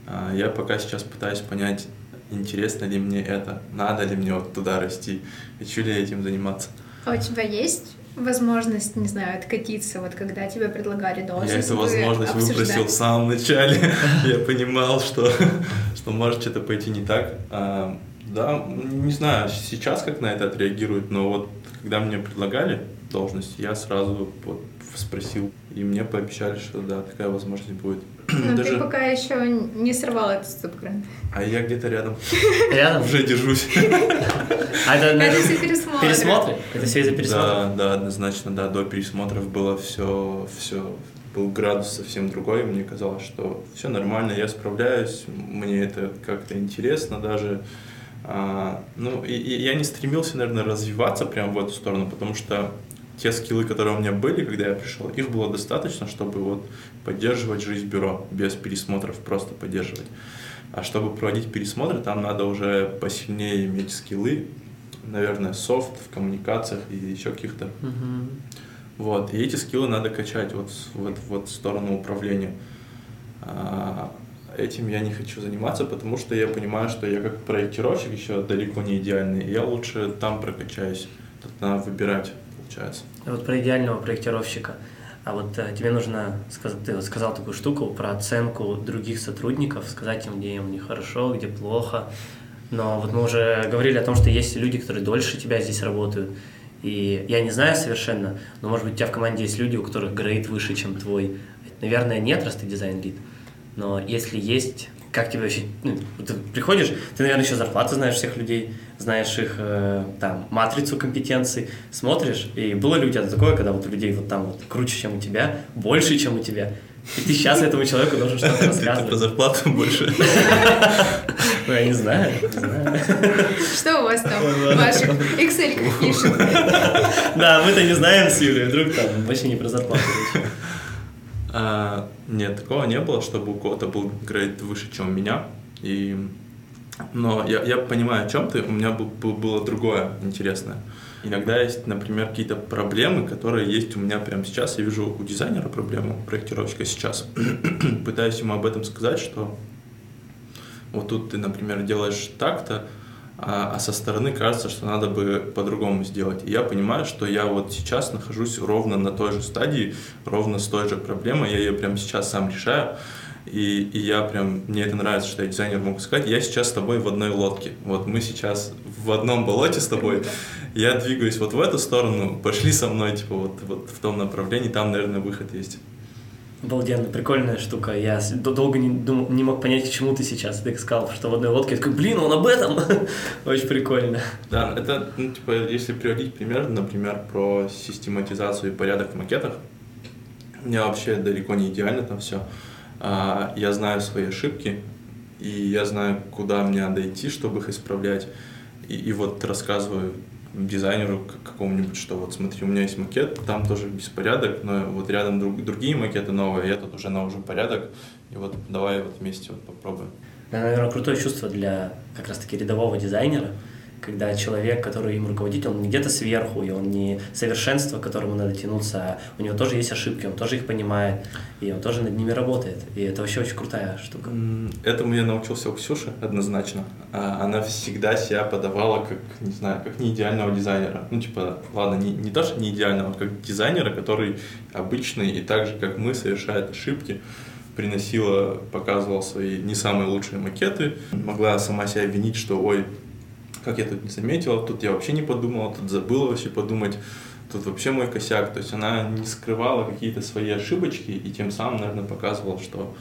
А, Я пока сейчас пытаюсь понять, интересно ли мне это, надо ли мне вот туда расти, хочу ли я этим заниматься. А у тебя есть возможность, не знаю, откатиться, вот когда тебе предлагали должность? Я эту возможность выпросил обсуждали? в самом начале. [LAUGHS] Я понимал, что, [LAUGHS] что может что-то пойти не так. А, Да, не знаю, сейчас как на это отреагируют, но вот когда мне предлагали должность, я сразу вот спросил, и мне пообещали, что да, такая возможность будет. Но Даже- ты пока еще не сорвал этот стоп-грант. А я где-то рядом Рядом? уже держусь. А это, Это все пересмотры. пересмотры? Это все из-за пересмотров? Да, да, однозначно, да, до пересмотров было все, все, был градус совсем другой, мне казалось, что все нормально, я справляюсь, мне это как-то интересно даже. А, ну, и, и я не стремился, наверное, развиваться прямо в эту сторону, потому что те скиллы, которые у меня были, когда я пришел, их было достаточно, чтобы вот поддерживать жизнь бюро, без пересмотров просто поддерживать. А чтобы проводить пересмотры, там надо уже посильнее иметь скиллы, наверное, софт в коммуникациях и еще каких-то. Мгм. Вот, и эти скиллы надо качать вот, вот, вот в сторону управления. А, Этим я не хочу заниматься, потому что я понимаю, что я как проектировщик еще далеко не идеальный, и я лучше там прокачаюсь. Тут надо выбирать, получается. А Вот про идеального проектировщика. А вот э, тебе нужно сказать, ты вот сказал такую штуку про оценку других сотрудников, сказать им, где им нехорошо, где плохо. Но вот мы уже говорили о том, что есть люди, которые дольше тебя здесь работают. И я не знаю совершенно, но может быть у тебя в команде есть люди, у которых грейд выше, чем твой. Наверное, нет, раз ты дизайн-лид. Но если есть, как тебе вообще... ну, ты приходишь, ты, наверное, еще зарплаты знаешь всех людей, знаешь их э, там матрицу компетенций, смотришь, и было ли у тебя такое, когда вот у людей вот там вот круче, чем у тебя, больше, чем у тебя, и ты сейчас этому человеку должен что-то Это про рассказывать. зарплату больше. [LAUGHS] Ну, я не знаю, не знаю. Что у вас там ваших Excel [LAUGHS] пишет? Да, мы-то не знаем с Юлей, вдруг там вообще не про зарплату речь. А, нет, такого не было, чтобы у кого-то был грейд выше, чем у меня. И... Но я, я понимаю, о чем ты. У меня был, был- было другое интересное. Иногда есть, например, какие-то проблемы, которые есть у меня прямо сейчас. Я вижу у дизайнера проблему, у проектировщика сейчас. [CLEARS THROAT] Пытаюсь ему об этом сказать, что вот тут ты, например, делаешь так-то, а, а со стороны кажется, что надо бы по-другому сделать. И я понимаю, что я вот сейчас нахожусь ровно на той же стадии, ровно с той же проблемой, я ее прямо сейчас сам решаю. И, и я прям, мне это нравится, что я дизайнер могу сказать, я сейчас с тобой в одной лодке. Вот мы сейчас в одном болоте с тобой, я двигаюсь вот в эту сторону, пошли со мной, типа, вот, вот в том направлении, там, наверное, выход есть. Обалденно, прикольная штука. Я долго не, думал, не мог понять, к чему ты сейчас. Ты сказал, что в одной лодке. Я такой, блин, он об этом. [LAUGHS] Очень прикольно. Да, это, ну, типа, если приводить пример, например, про систематизацию и порядок в макетах, у меня вообще далеко не идеально там все. Я знаю свои ошибки, и я знаю, куда мне надо идти, чтобы их исправлять. И, и вот рассказываю дизайнеру какому-нибудь, что вот смотри, у меня есть макет, там тоже беспорядок, но вот рядом друг- другие макеты новые, я тут уже навожу порядок, и вот давай вот вместе вот попробуем. Это, наверное, крутое чувство для как раз-таки рядового дизайнера, когда человек, который им руководит, он не где-то сверху, и он не совершенство, к которому надо тянуться, а у него тоже есть ошибки, он тоже их понимает, и он тоже над ними работает. И это вообще очень крутая штука. Этому я научился у Ксюши однозначно. А, Она всегда себя подавала как, не знаю, как не идеального дизайнера. Ну, типа, ладно, не, не то, что не идеального, а как дизайнера, который обычный и так же, как мы, совершает ошибки приносила, показывала свои не самые лучшие макеты, могла сама себя винить, что ой, как я тут не заметила, тут я вообще не подумала, тут забыла вообще подумать, тут вообще мой косяк. То есть она не скрывала какие-то свои ошибочки и тем самым, наверное, показывала, что,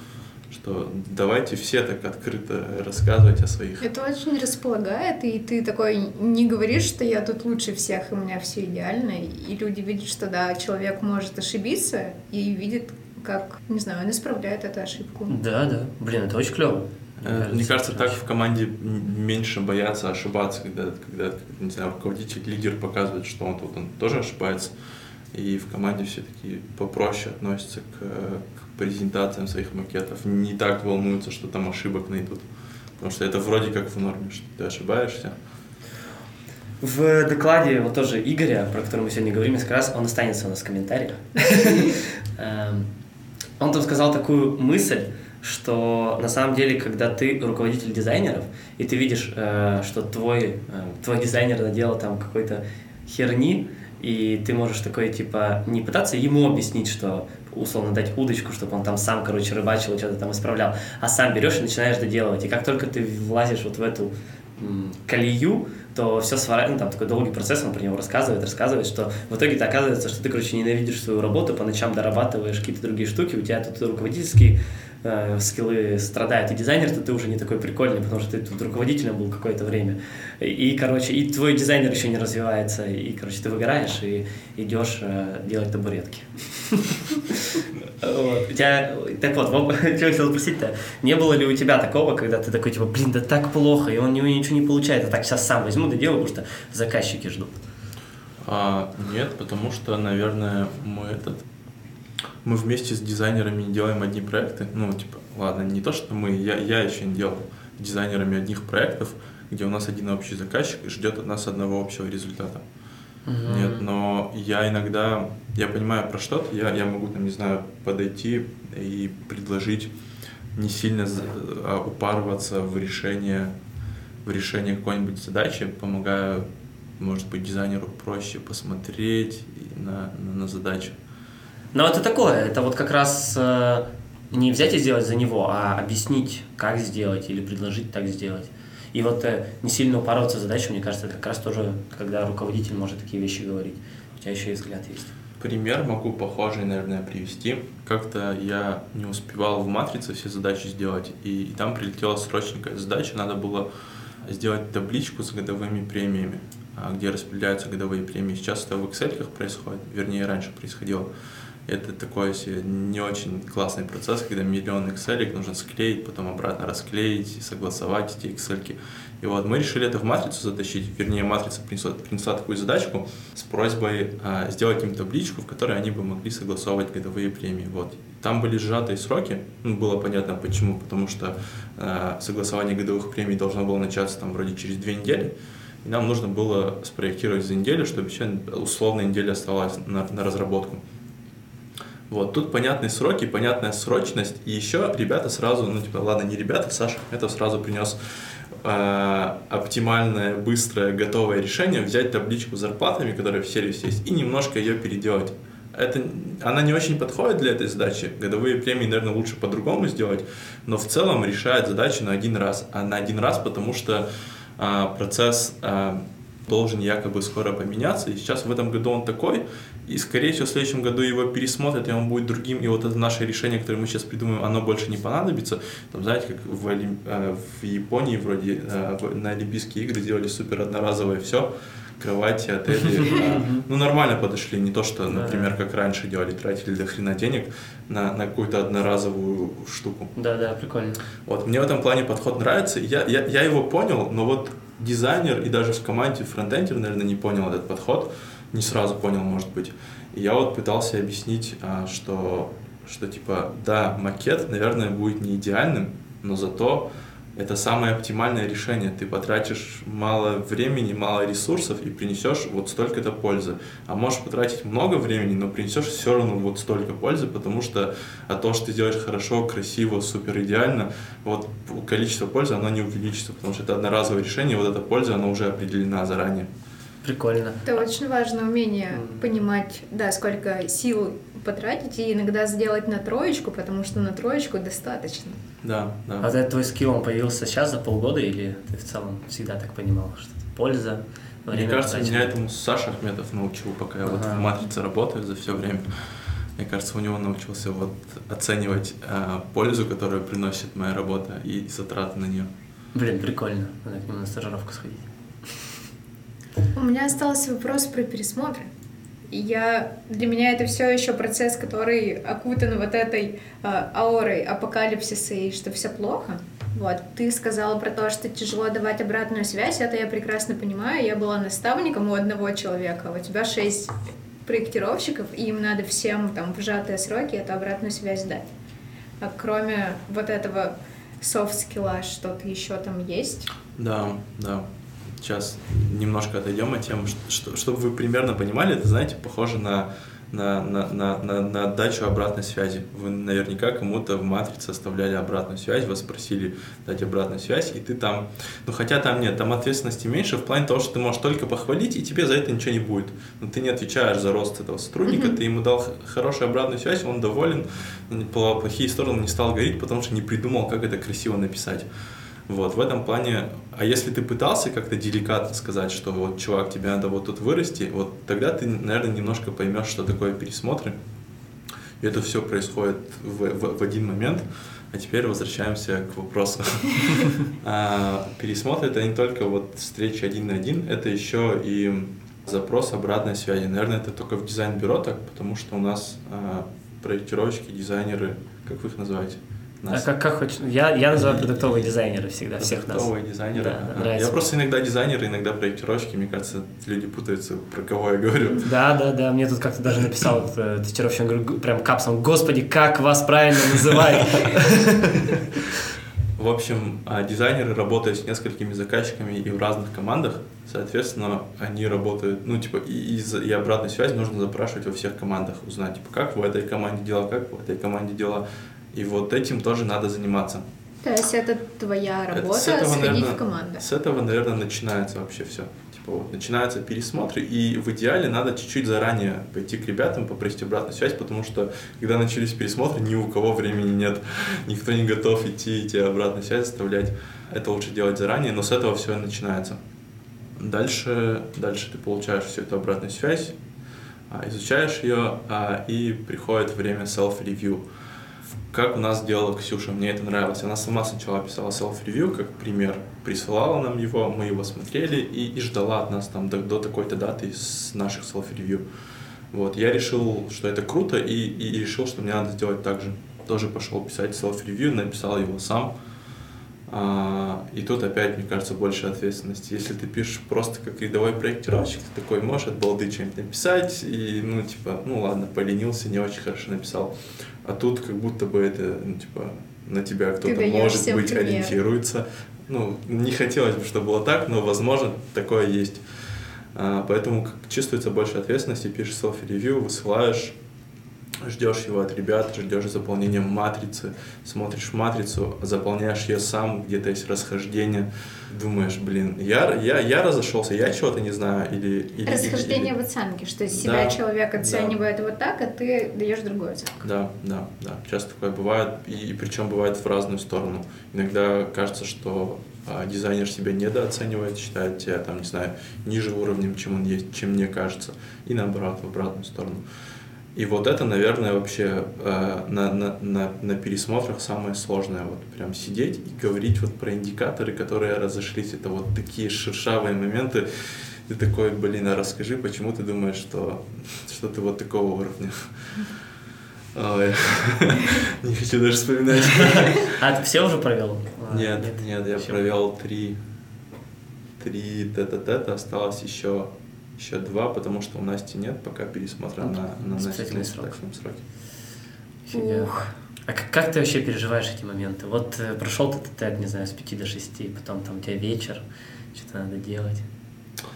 что давайте все так открыто рассказывать о своих. Это очень располагает, и ты такой не говоришь, что я тут лучше всех, и у меня все идеально, и люди видят, что да, человек может ошибиться, и видят, как, не знаю, он исправляет эту ошибку. Да, да. Блин, это очень клево. Э, мне кажется, так в команде меньше боятся ошибаться, когда, когда не знаю, руководитель, лидер показывает, что он тут он тоже ошибается. И в команде все таки попроще относятся к, к презентациям своих макетов. Не так волнуются, что там ошибок найдут. Потому что это вроде как в норме, что ты ошибаешься. В докладе вот тоже Игоря, про который мы сегодня говорим, как раз он останется у нас в комментариях. [LAUGHS] Эм, он там сказал такую мысль, что на самом деле, когда ты руководитель дизайнеров, и ты видишь, э, что твой, э, твой дизайнер наделал там какой-то херни, и ты можешь такой, типа, не пытаться ему объяснить, что условно дать удочку, чтобы он там сам, короче, рыбачил, что-то там исправлял, а сам берешь и начинаешь доделывать. И как только ты влазишь вот в эту колею, то все сворачивается, ну, там такой долгий процесс, он про него рассказывает, рассказывает, что в итоге это оказывается, что ты, короче, ненавидишь свою работу, по ночам дорабатываешь какие-то другие штуки, у тебя тут руководительские э, скиллы страдают, и дизайнер, то ты уже не такой прикольный, потому что ты тут руководителем был какое-то время. И, короче, и твой дизайнер еще не развивается, и, короче, ты выгораешь и идешь э, делать табуретки. У тебя, так вот, что [LAUGHS] хотел спросить-то, не было ли у тебя такого, когда ты такой, типа, блин, да так плохо, и он него ничего не получается, так сейчас сам возьму, да делаю, потому что заказчики ждут? А, нет, потому что, наверное, мы этот мы вместе с дизайнерами делаем одни проекты. Ну, типа, ладно, не то, что мы, я, я еще не делал дизайнерами одних проектов, где у нас один общий заказчик и ждет от нас одного общего результата. Uh-huh. Нет, но я иногда, я понимаю про что-то, я, я могу, там, не знаю, подойти и предложить не сильно а, упарываться в решение, в решение какой-нибудь задачи, помогая, может быть, дизайнеру проще посмотреть на, на, на задачу. Но это такое, это вот как раз э, не взять и сделать за него, а объяснить, как сделать или предложить так сделать. И вот э, не сильно упарываться задачу, мне кажется, это как раз тоже, когда руководитель может такие вещи говорить. У тебя еще и взгляд есть. Пример могу похожий, наверное, привести. Как-то я не успевал в матрице все задачи сделать, и, и там прилетела срочненькая задача, надо было сделать табличку с годовыми премиями, а, где распределяются годовые премии. Сейчас это в Excel происходит, вернее, раньше происходило. Это такой не очень классный процесс, когда миллион Excel нужно склеить, потом обратно расклеить, согласовать эти Excel. И вот мы решили это в матрицу затащить, вернее, матрица принесла, принесла такую задачку с просьбой а, сделать им табличку, в которой они бы могли согласовывать годовые премии. Вот. Там были сжатые сроки, ну, было понятно почему, потому что а, согласование годовых премий должно было начаться там вроде через две недели, и нам нужно было спроектировать за неделю, чтобы еще условная неделя оставалась на, на разработку. Вот, тут понятные сроки, понятная срочность, и еще ребята сразу, ну, типа, ладно, не ребята, Саша это сразу принес э, оптимальное, быстрое, готовое решение взять табличку с зарплатами, которая в сервисе есть, и немножко ее переделать. Это, она не очень подходит для этой задачи. Годовые премии, наверное, лучше по-другому сделать, но в целом решает задачу на один раз. А на один раз, потому что э, процесс э, должен якобы скоро поменяться, и сейчас в этом году он такой, и, скорее всего, в следующем году его пересмотрят, и он будет другим, и вот это наше решение, которое мы сейчас придумаем, оно больше не понадобится. Там, знаете, как в, Олимп... Э, в Японии вроде э, на Олимпийские игры сделали супер одноразовое все, кровати, отели, [LAUGHS] ну, нормально подошли, не то, что, например, как раньше делали, тратили до хрена денег на, на какую-то одноразовую штуку. Да-да, прикольно. Вот, мне в этом плане подход нравится, я, я, я его понял, но вот дизайнер и даже в команде фронтендер, наверное, не понял этот подход, не сразу понял, может быть. И я вот пытался объяснить, а, что, что типа, да, макет, наверное, будет не идеальным, но зато это самое оптимальное решение. Ты потратишь мало времени, мало ресурсов и принесешь вот столько-то пользы. А можешь потратить много времени, но принесешь все равно вот столько пользы, потому что а то, что ты делаешь хорошо, красиво, супер идеально, вот количество пользы, оно не увеличится, потому что это одноразовое решение, вот эта польза, она уже определена заранее. Прикольно. Это очень важно умение mm-hmm. понимать, да, сколько сил потратить и иногда сделать на троечку, потому что на троечку достаточно. Да, да. А этот твой скилл, он появился сейчас за полгода или ты в целом всегда так понимал, что это польза? Мне кажется, меня этому Саша Ахметов научил, пока я вот в матрице работаю за все время. Мне кажется, у него научился вот оценивать э, пользу, которую приносит моя работа и затраты на нее. Блин, прикольно. Надо к нему на стажировку сходить. У меня остался вопрос про пересмотры. Я, для меня это все еще процесс, который окутан вот этой э, аурой апокалипсиса и что все плохо. Вот, ты сказала про то, что тяжело давать обратную связь, это я прекрасно понимаю. Я была наставником у одного человека, у тебя шесть проектировщиков, и им надо всем там в сжатые сроки эту обратную связь дать. А кроме вот этого софт-скилла что-то еще там есть? Да, да. Сейчас немножко отойдем от темы, что, чтобы вы примерно понимали, это, знаете, похоже на на, на, на, на, на отдачу обратной связи. Вы наверняка кому-то в матрице оставляли обратную связь, вас просили дать обратную связь, и ты там, ну хотя там нет, там ответственности меньше в плане того, что ты можешь только похвалить, и тебе за это ничего не будет. Но ты не отвечаешь за рост этого сотрудника, mm-hmm. ты ему дал хорошую обратную связь, он доволен, плохие стороны не стал говорить, потому что не придумал, как это красиво написать. Вот, в этом плане, а если ты пытался как-то деликатно сказать, что вот, чувак, тебе надо вот тут вырасти, вот тогда ты, наверное, немножко поймешь, что такое пересмотры. И это все происходит в, в, в один момент. А теперь возвращаемся к вопросу. [LAUGHS] А, пересмотр это не только вот встреча один на один, это еще и запрос обратной связи. Наверное, это только в дизайн-бюро так, потому что у нас а, проектировщики, дизайнеры, как вы их называете? Нас. А как, как хочешь? Я, я называю продуктовые дизайнеры всегда, всех нас. Продуктовые дизайнеры. Да, ага. Я просто иногда дизайнер, иногда проектировщики. Мне кажется, люди путаются, про кого я говорю. Да, да, да. Мне тут как-то даже написал э, тестировщик, говорю, прям капсом, господи, как вас правильно называть? В общем, а, дизайнеры работают с несколькими заказчиками и в разных командах, соответственно, они работают, ну, типа, и, и, и обратную связь нужно запрашивать во всех командах, узнать, типа, как в этой команде дела, как в этой команде дела. И вот этим тоже надо заниматься. То есть это твоя работа, это, с этого, сходить наверное, в команду. С этого, наверное, начинается вообще все. Типа вот начинаются пересмотры, и в идеале надо чуть-чуть заранее пойти к ребятам, попросить обратную связь, потому что когда начались пересмотры, ни у кого времени нет, никто не готов идти эти обратную связь оставлять. Это лучше делать заранее, но с этого все начинается. Дальше, дальше ты получаешь всю эту обратную связь, а, изучаешь ее, а, и приходит время self-review как у нас делала Ксюша, мне это нравилось. Она сама сначала писала self-review, как пример, присылала нам его, мы его смотрели и, и ждала от нас там до, до такой-то даты с наших self-review. Вот, я решил, что это круто, и, и решил, что мне надо сделать так же. Тоже пошел писать self-review, написал его сам. А, и тут опять, мне кажется, больше ответственности. Если ты пишешь просто как рядовой проектировщик, ты такой можешь от балды что-нибудь написать, и, ну, типа, ну ладно, поленился, не очень хорошо написал. А тут как будто бы это, ну, типа, на тебя кто-то, может быть, пример. ориентируется. Ну, не хотелось бы, чтобы было так, но, возможно, такое есть. А, поэтому чувствуется больше ответственности, пишешь селфи-ревью, высылаешь, ждешь его от ребят, ждешь заполнения матрицы, смотришь матрицу, заполняешь ее сам, где-то есть расхождение, думаешь, блин, я, я, я разошелся, я чего-то не знаю, или... или Расхождение или, в оценке, что себя да, человек оценивает да. вот так, а ты даешь другую оценку. Да, да, да, часто такое бывает, и, и причем бывает в разную сторону. Иногда кажется, что а, дизайнер себя недооценивает, считает тебя, там, не знаю, ниже уровнем, чем он есть, чем мне кажется, и наоборот, в обратную сторону. И вот это, наверное, вообще э, на, на, на, на пересмотрах самое сложное. Вот прям сидеть и говорить вот про индикаторы, которые разошлись. Это вот такие шершавые моменты. Ты такой, блин, а расскажи, почему ты думаешь, что, что ты вот такого уровня? Ой, [LAUGHS] не хочу даже вспоминать. А ты все уже провел? Нет, нет, я провел три, три тета-тета, осталось еще еще два, потому что у Насти нет пока пересмотра на, на Насти срок. сроки. Ух. А как, как ты вообще переживаешь эти моменты? Вот э, прошел ты тег, не знаю, с 5 до 6, потом там у тебя вечер, что-то надо делать.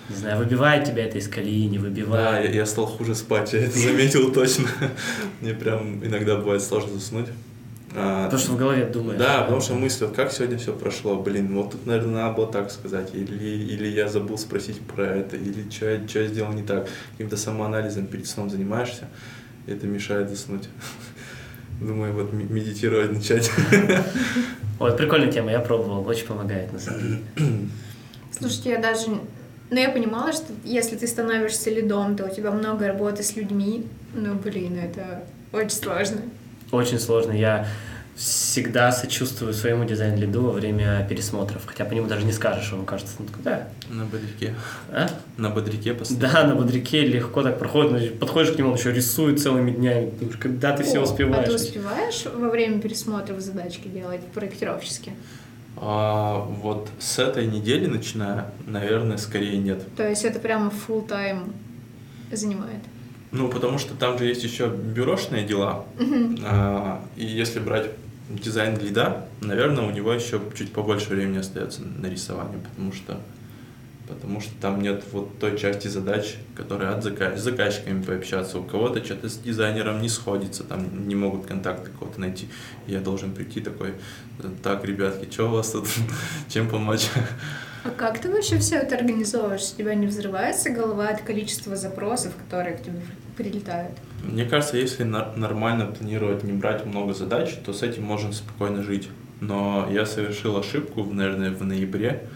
Не знаю, выбивает тебя это из колеи, не выбивает. Да, я, я стал хуже спать, я это заметил точно. [LAUGHS] Мне прям иногда бывает сложно заснуть. А, потому что в голове думаешь. Да, потому что мысли, вот как сегодня все прошло, блин, вот тут, наверное, надо было так сказать, или, или я забыл спросить про это, или что я, что я сделал не так. Каким-то самоанализом перед сном занимаешься, и это мешает заснуть. [LAUGHS] Думаю, вот медитировать начать. [LAUGHS] Вот, прикольная тема, я пробовал, очень помогает, на самом деле. [CLEARS THROAT] Слушайте, я даже но я понимала, что если ты становишься лидом, то у тебя много работы с людьми. Ну, блин, это очень сложно. Очень сложно. Я всегда сочувствую своему дизайн-лиду во время пересмотров. Хотя по нему даже не скажешь, он кажется, ну куда? На бодряке. А? На бодряке постоянно. Да, на бодряке легко так проходит, но подходишь к нему, он еще рисует целыми днями. Когда ты все О, успеваешь? А ты успеваешь во время пересмотров задачки делать проектировщики? А, вот с этой недели начиная, наверное, скорее нет. То есть это прямо full тайм занимает? Ну, потому что там же есть еще бюрошные дела. А, и если брать дизайн лида, наверное, у него еще чуть побольше времени остается на рисование, потому что потому что там нет вот той части задач, которая от заказчика, с заказчиками пообщаться. У кого-то что-то с дизайнером не сходится, там не могут контакты кого-то найти. Я должен прийти такой, так, ребятки, что у вас тут, [LAUGHS] чем помочь? А как ты вообще все это организовываешь? У тебя не взрывается голова от количества запросов, которые к тебе прилетают? Мне кажется, если нормально планировать, не брать много задач, то с этим можно спокойно жить. Но я совершил ошибку, наверное, в ноябре,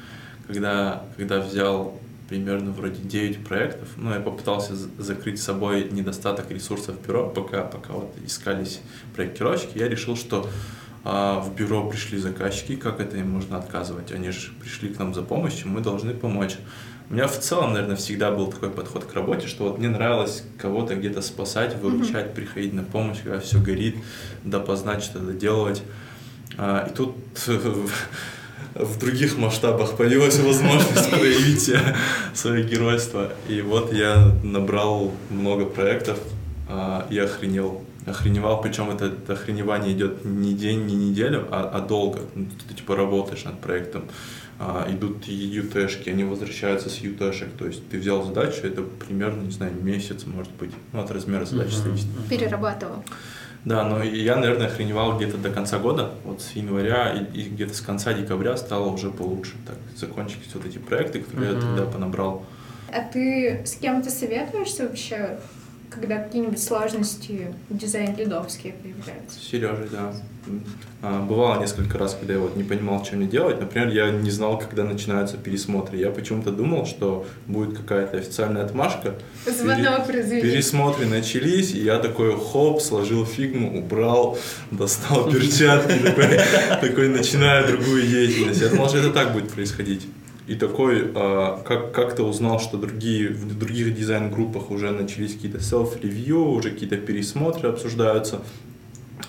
когда, когда взял примерно вроде 9 проектов, ну, я попытался закрыть с собой недостаток ресурсов бюро, пока, пока вот искались проектировщики, я решил, что а, в бюро пришли заказчики, как это им можно отказывать? Они же пришли к нам за помощью, мы должны помочь. У меня в целом, наверное, всегда был такой подход к работе, что вот мне нравилось кого-то где-то спасать, выручать, mm-hmm. приходить на помощь, когда все горит, допоздна что-то доделывать. А, и тут [LAUGHS] в других масштабах появилась возможность [LAUGHS] проявить свое геройство. И вот я набрал много проектов и охренел. Охреневал, причем это, это охреневание идет не день, не неделю, а, а долго. Ну, ты типа работаешь над проектом, а, идут ютешки, они возвращаются с ютешек. То есть ты взял задачу, это примерно, не знаю, месяц, может быть, ну, от размера задачи uh-huh. зависит. Перерабатывал. Да, но я, наверное, охреневал где-то до конца года, вот с января и, и где-то с конца декабря стало уже получше. Так, закончились вот эти проекты, которые mm-hmm. я тогда понабрал. А ты с кем-то советуешься вообще когда какие-нибудь сложности дизайн-лидовские появляются? Сережа, да. А, бывало несколько раз, когда я вот не понимал, что мне делать. Например, я не знал, когда начинаются пересмотры. Я почему-то думал, что будет какая-то официальная отмашка. Звонок Пере- Пересмотры начались, и я такой хоп, сложил фигму, убрал, достал перчатки, [LAUGHS] такой начинаю другую деятельность. Я думал, что это так будет происходить и такой, а, как, как-то узнал, что другие, в других дизайн-группах уже начались какие-то self-review, уже какие-то пересмотры обсуждаются.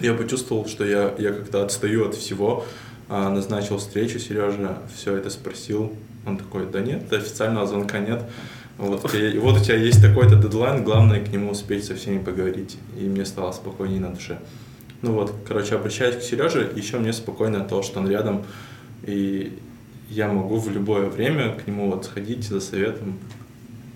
Я почувствовал, что я, я как-то отстаю от всего, а, назначил встречу Сереже, все это спросил. Он такой, да нет, официального звонка нет. Вот, и вот у тебя есть такой-то дедлайн, главное к нему успеть со всеми поговорить. И мне стало спокойнее на душе. Ну вот, короче, обращаюсь к Сереже, еще мне спокойно то, что он рядом, и я могу в любое время к нему вот сходить за советом.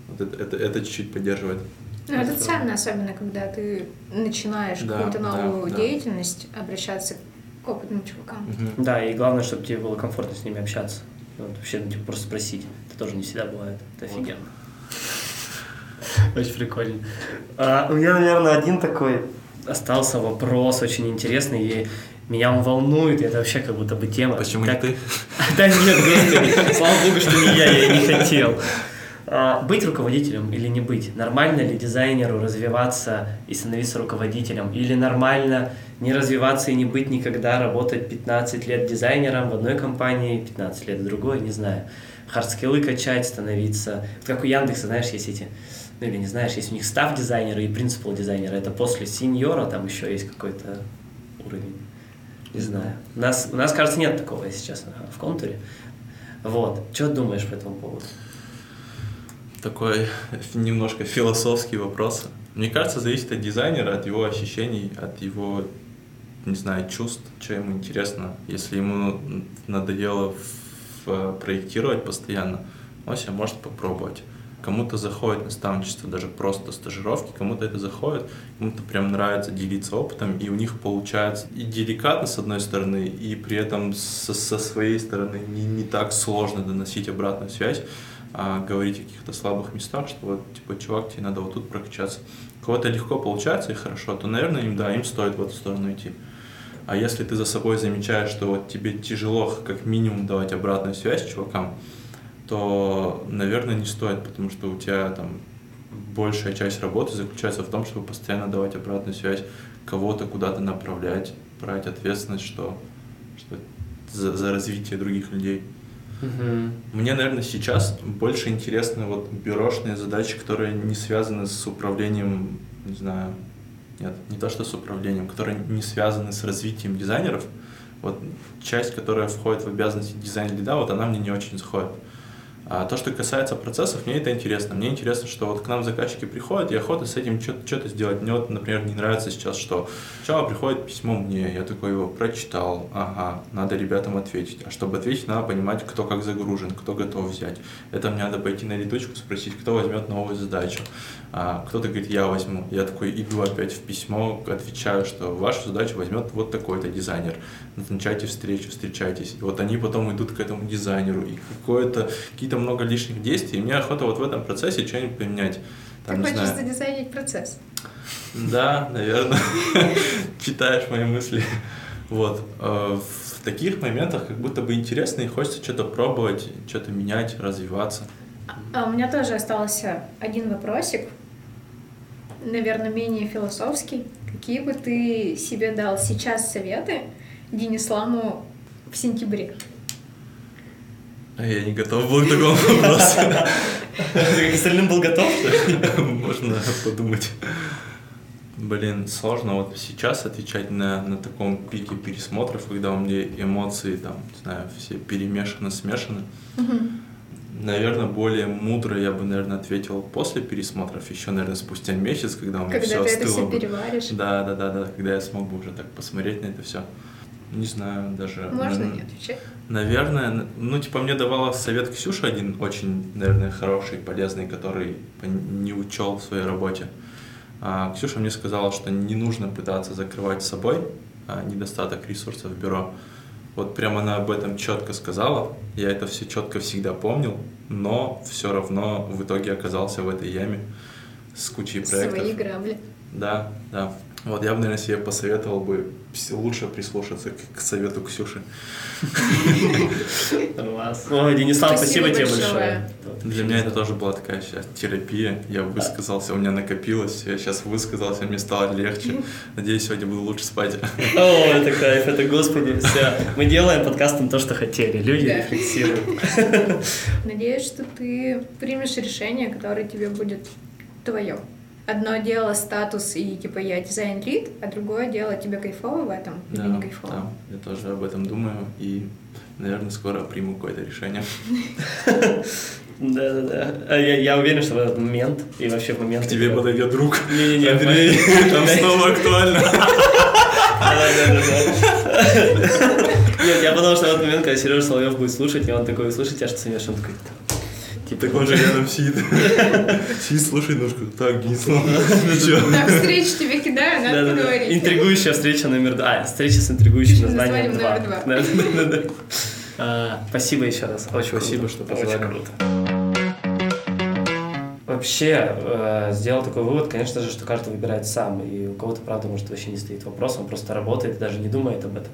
Вот это, это, это чуть-чуть поддерживает. Ну, это ценно, особенно когда ты начинаешь да, какую-то новую да, деятельность, да. обращаться к опытным чувакам. Угу. Да, и главное, чтобы тебе было комфортно с ними общаться. Вот, вообще, ну, типа, просто спросить. Это тоже не всегда бывает. Это вот. офигенно. Очень прикольно. А, у меня, наверное, один такой остался вопрос очень интересный, и меня он волнует, это вообще как будто бы тема. Почему так... не ты? [LAUGHS] Да нет, господи, слава богу, что не я, я не хотел. А, быть руководителем или не быть? Нормально ли дизайнеру развиваться и становиться руководителем? Или нормально не развиваться и не быть никогда, работать 15 лет дизайнером в одной компании, 15 лет в другой, не знаю. Хардскиллы качать, становиться... Вот как у Яндекса, знаешь, есть эти ну или не знаешь, есть у них став дизайнера и принципал дизайнера, это после сеньора там еще есть какой-то уровень. Не знаю. У нас, у нас, кажется, нет такого, если честно, в контуре. Вот. Что думаешь по этому поводу? Такой немножко философский вопрос. Мне кажется, зависит от дизайнера, от его ощущений, от его, не знаю, чувств, что ему интересно. Если ему надоело проектировать постоянно, он себя может попробовать кому-то заходит наставничество, даже просто стажировки, кому-то это заходит, кому-то прям нравится делиться опытом, и у них получается и деликатно с одной стороны, и при этом со, со своей стороны не, не так сложно доносить обратную связь, а говорить о каких-то слабых местах, что вот, типа, чувак, тебе надо вот тут прокачаться. Кого-то легко получается и хорошо, то, наверное, им, да, им стоит в эту сторону идти. А если ты за собой замечаешь, что вот тебе тяжело как минимум давать обратную связь чувакам, то, наверное, не стоит, потому что у тебя там большая часть работы заключается в том, чтобы постоянно давать обратную связь, кого-то куда-то направлять, брать ответственность, что, что за, за развитие других людей. Мгм. Мне, наверное, сейчас больше интересны вот бюрошные задачи, которые не связаны с управлением, не знаю, нет, не то что с управлением, которые не связаны с развитием дизайнеров. Вот часть, которая входит в обязанности дизайн-лида, вот она мне не очень заходит. А то, что касается процессов, мне это интересно. Мне интересно, что вот к нам заказчики приходят, и охота с этим что-то сделать. Мне вот, например, не нравится сейчас, что сначала приходит письмо мне, я такой его прочитал, ага, надо ребятам ответить. А чтобы ответить, надо понимать, кто как загружен, кто готов взять. Это мне надо пойти на летучку, спросить, кто возьмет новую задачу. А кто-то говорит, я возьму. Я такой иду опять в письмо, отвечаю, что вашу задачу возьмет вот такой-то дизайнер. Назначайте встречу, встречайтесь. И вот они потом идут к этому дизайнеру. И какое-то, какие-то много лишних действий. И мне охота вот в этом процессе что-нибудь поменять. Ты Там, не хочешь знаю. задизайнить процесс. Да, наверное. [LAUGHS] Читаешь мои мысли. Вот. Э, В таких моментах как будто бы интересно и хочется что-то пробовать, что-то менять, развиваться. А у меня тоже остался один вопросик, наверное, менее философский. Какие бы ты себе дал сейчас советы Денисламу в сентябре? А Я не готов был к такому вопросу. Ты к остальным был готов? Можно подумать. Блин, сложно вот сейчас отвечать на, на таком пике пересмотров, когда у меня эмоции там, не знаю, все перемешаны, смешаны. Наверное, более мудро я бы, наверное, ответил после пересмотров, еще, наверное, спустя месяц, когда у меня Когда все ты это остыло. все бы. переваришь? Да, да, да, да, когда я смог бы уже так посмотреть на это все. Не знаю, даже... Можно не отвечать? Наверное, ну, типа, мне давала совет Ксюша один очень, наверное, хороший, полезный, который не учел в своей работе. А, Ксюша мне сказала, что не нужно пытаться закрывать собой а, недостаток ресурсов в бюро. Вот прямо она об этом четко сказала. Я это все четко всегда помнил, но все равно в итоге оказался в этой яме с кучей проектов. Свои грабли. Да, да. Вот я бы, наверное, себе посоветовал бы лучше прислушаться к, к совету Ксюши. Ой, Денислав, Спасибо спасибо тебе большое. Для меня это тоже была такая сейчас терапия. Я высказался, у меня накопилось, я сейчас высказался, мне стало легче. Надеюсь, сегодня буду лучше спать. О, это кайф, это господи, все. Мы делаем подкастом то, что хотели. Люди рефлексируют. Надеюсь, что ты примешь решение, которое тебе будет твое. Одно дело статус и типа я дизайн-лид, а другое дело тебе кайфово в этом или не кайфово. да, я тоже об этом думаю и, наверное, скоро приму какое-то решение. [LAUGHS] Да-да-да. А Я, я уверен, что в этот момент и вообще в момент... К тебе подойдет друг. Не-не-не, Андрей, [LAUGHS] там снова актуально. [LAUGHS] Да-да-да. Нет, я подумал, что в этот момент, когда Сережа Соловьев будет слушать, и он такой, слушайте, а что смеешь? Он такой, Так он же рядом сидит. [LAUGHS] Сидит, слушай ножку. Так, Генислав, ну? Так, встречу тебе кидаю, надо поговорить. Интригующая встреча номер два. А, встреча с интригующим Названием два. номер два. Да-да-да. Спасибо еще раз. Очень Спасибо, что Очень позвали. круто. Вообще, э, сделал такой вывод, конечно же, что каждый выбирает сам. И у кого-то, правда, может, вообще не стоит вопрос, он просто работает и даже не думает об этом.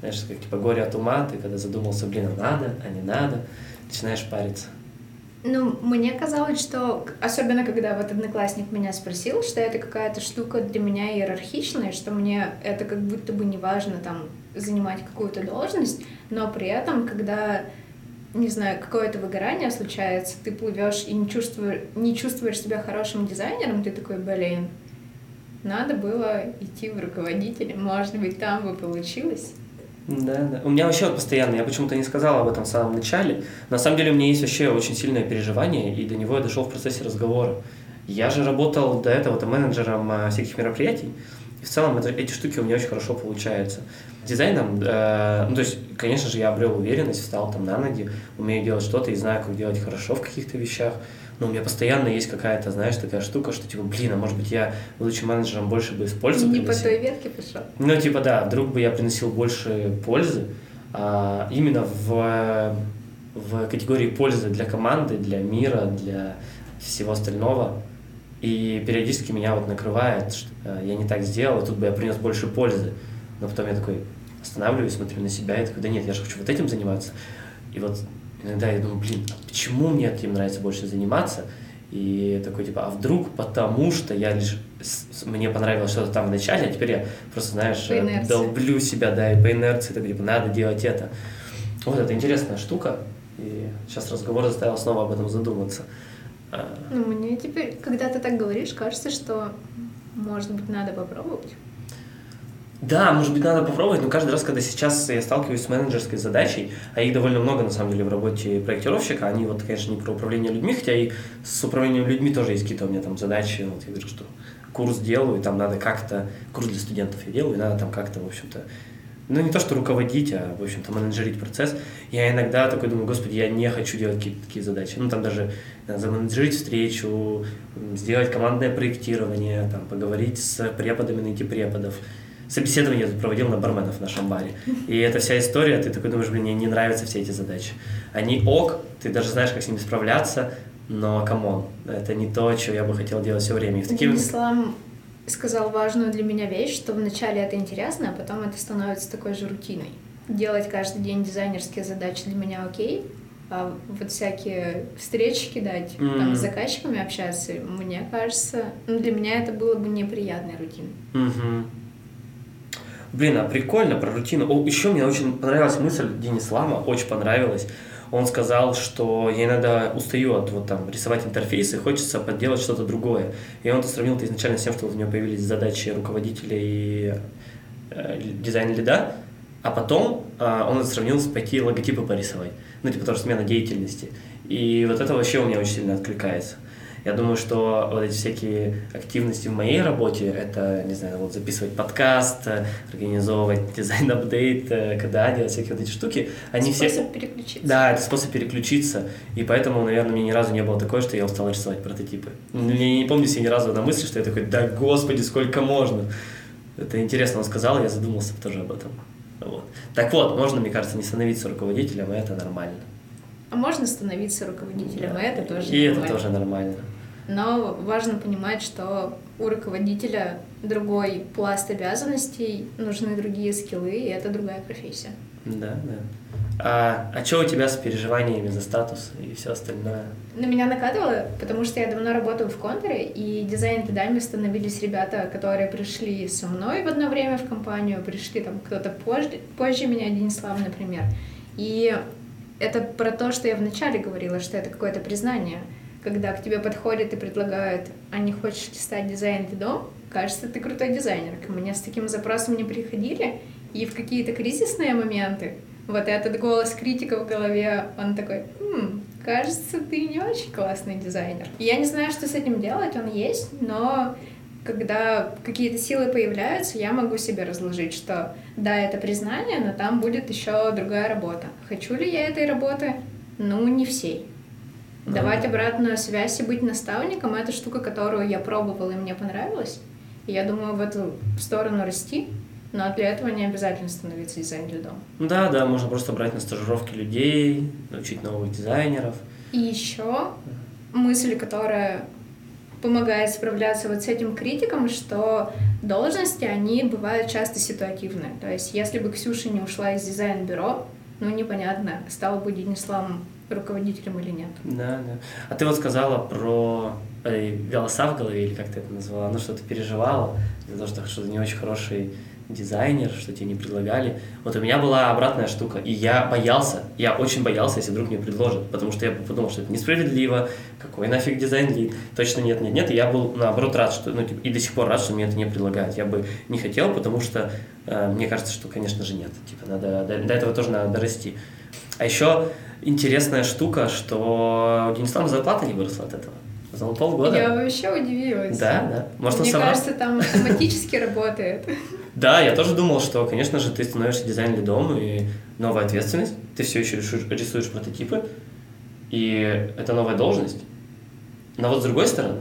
Знаешь, как типа горе от ума, ты когда задумался, блин, а надо, а не надо, начинаешь париться. Ну, мне казалось, что, особенно когда вот одноклассник меня спросил, что это какая-то штука для меня иерархичная, что мне это как будто бы не важно там занимать какую-то должность, но при этом, когда, не знаю, какое-то выгорание случается, ты плывешь и не чувствуешь, не чувствуешь себя хорошим дизайнером, ты такой, блин, надо было идти в руководители, может быть, там бы получилось. Да, да. У меня вообще вот постоянно, я почему-то не сказал об этом в самом начале. На самом деле у меня есть вообще очень сильное переживание, и до него я дошел в процессе разговора. Я же работал до этого там, менеджером а, всяких мероприятий, и в целом это, эти штуки у меня очень хорошо получаются. Дизайном, э, ну то есть, конечно же, я обрел уверенность, встал там на ноги, умею делать что-то и знаю, как делать хорошо в каких-то вещах. Но у меня постоянно есть какая-то, знаешь, такая штука, что типа, блин, а может быть я, будучи менеджером, больше бы из пользы не по приносил. той ветке пошел. Ну, типа, да, вдруг бы я приносил больше пользы, а, именно в, в категории пользы для команды, для мира, для всего остального. И периодически меня вот накрывает, что э, я не так сделал, и тут бы я принес больше пользы. Но потом я такой останавливаюсь, смотрю на себя и такой, да нет, я же хочу вот этим заниматься. И вот иногда я думаю, блин, а почему мне этим нравится больше заниматься? И такой, типа, а вдруг потому что я лишь... Мне понравилось что-то там в начале, а теперь я просто, знаешь, долблю себя, да, и по инерции, так, типа, надо делать это. Вот это интересная штука, и сейчас разговор заставил снова об этом задуматься. А. Ну, мне теперь, когда ты так говоришь, кажется, что, может быть, надо попробовать. Да, может быть, надо попробовать, но каждый раз, когда сейчас я сталкиваюсь с менеджерской задачей, а их довольно много, на самом деле, в работе проектировщика, они вот, конечно, не про управление людьми, хотя и с управлением людьми тоже есть какие-то у меня там задачи, вот я говорю, что курс делаю, и там надо как-то, курс для студентов я делаю, и надо там как-то, в общем-то, ну, не то, что руководить, а, в общем-то, менеджерить процесс. Я иногда такой думаю, господи, я не хочу делать какие-то такие задачи. Ну, там даже заменеджерить встречу, сделать командное проектирование, там, поговорить с преподами, найти преподов собеседование я тут проводил на барменов в нашем баре. И эта вся история, ты такой думаешь, блин, мне не нравятся все эти задачи. Они ок, ты даже знаешь, как с ними справляться, но come on, это не то, что я бы хотел делать все время. И в такие... Ислам сказал важную для меня вещь, что вначале это интересно, а потом это становится такой же рутиной. Делать каждый день дизайнерские задачи для меня окей, а вот всякие встречи кидать, mm-hmm. там, с заказчиками общаться, мне кажется, ну, для меня это было бы неприятной рутиной. Mm-hmm. Блин, а прикольно про рутину. О, еще мне очень понравилась мысль Дениса Лама, очень понравилась. Он сказал, что я иногда устаю от вот там рисовать интерфейсы, хочется поделать что-то другое. И он это сравнил это изначально с тем, что у него появились задачи руководителя и э, дизайн-лида, а потом э, он это сравнил с пойти логотипы порисовать. Ну, типа тоже смена деятельности. И вот это вообще у меня очень сильно откликается. Я думаю, что вот эти всякие активности в моей работе, это, не знаю, вот записывать подкаст, организовывать дизайн-апдейт, когда делать всякие вот эти штуки, они способ все... Способ переключиться. Да, это способ переключиться, и поэтому, наверное, мне ни разу не было такое, что я устал рисовать прототипы. Я не помню себе ни разу на мысли, что я такой, да господи, сколько можно. Это интересно, он сказал, я задумался тоже об этом. Вот. Так вот, можно, мне кажется, не становиться руководителем, и это нормально. А можно становиться руководителем, и это тоже И нормально. это тоже нормально. Но важно понимать, что у руководителя другой пласт обязанностей, нужны другие скиллы, и это другая профессия. Да, да. А, а что у тебя с переживаниями за статус и все остальное? На меня накатывало, потому что я давно работаю в контуре, и дизайн-лидами становились ребята, которые пришли со мной в одно время в компанию, пришли там кто-то позже, позже меня, Денислав, например. И это про то, что я вначале говорила, что это какое-то признание. Когда к тебе подходят и предлагают, а не хочешь ли стать дизайн-лидом, кажется, ты крутой дизайнер. Ко мне с таким запросом не приходили, и в какие-то кризисные моменты вот этот голос критика в голове, он такой, хм, кажется, ты не очень классный дизайнер. я не знаю, что с этим делать, он есть, но когда какие-то силы появляются, я могу себе разложить, что да, это признание, но там будет еще другая работа. Хочу ли я этой работы? Ну, не всей. Давать обратную связь и быть наставником — это штука, которую я пробовала и мне понравилась. И я думаю, в эту сторону расти, но для этого не обязательно становиться дизайн-лидом. Да, да, можно просто брать на стажировки людей, научить новых дизайнеров. И еще мысль, которая помогает справляться вот с этим критиком, что должности, они бывают часто ситуативные. То есть, если бы Ксюша не ушла из дизайн-бюро, ну, непонятно, стала бы Дениславом руководителем или нет. Да, да. А ты вот сказала про э, голоса в голове, или как ты это назвала, ну, что ты переживала, из-за того, что не очень хороший дизайнер, что тебе не предлагали. Вот у меня была обратная штука, и я боялся, я очень боялся, если вдруг мне предложат, потому что я подумал, что это несправедливо, какой нафиг дизайн лид, точно нет, нет, нет, и я был наоборот рад, что, ну, типа, и до сих пор рад, что мне это не предлагают. Я бы не хотел, потому что э, мне кажется, что, конечно же, нет, типа, надо, до, до этого тоже надо дорасти. А еще интересная штука, что у Денислава зарплата не выросла от этого. За полгода. Я вообще удивилась. Да, да. Может, Мне кажется, там [LAUGHS] автоматически работает. Да, я тоже думал, что, конечно же, ты становишься дизайн-лидом, и новая ответственность, ты все еще рисуешь, прототипы, и это новая должность. Но вот с другой стороны,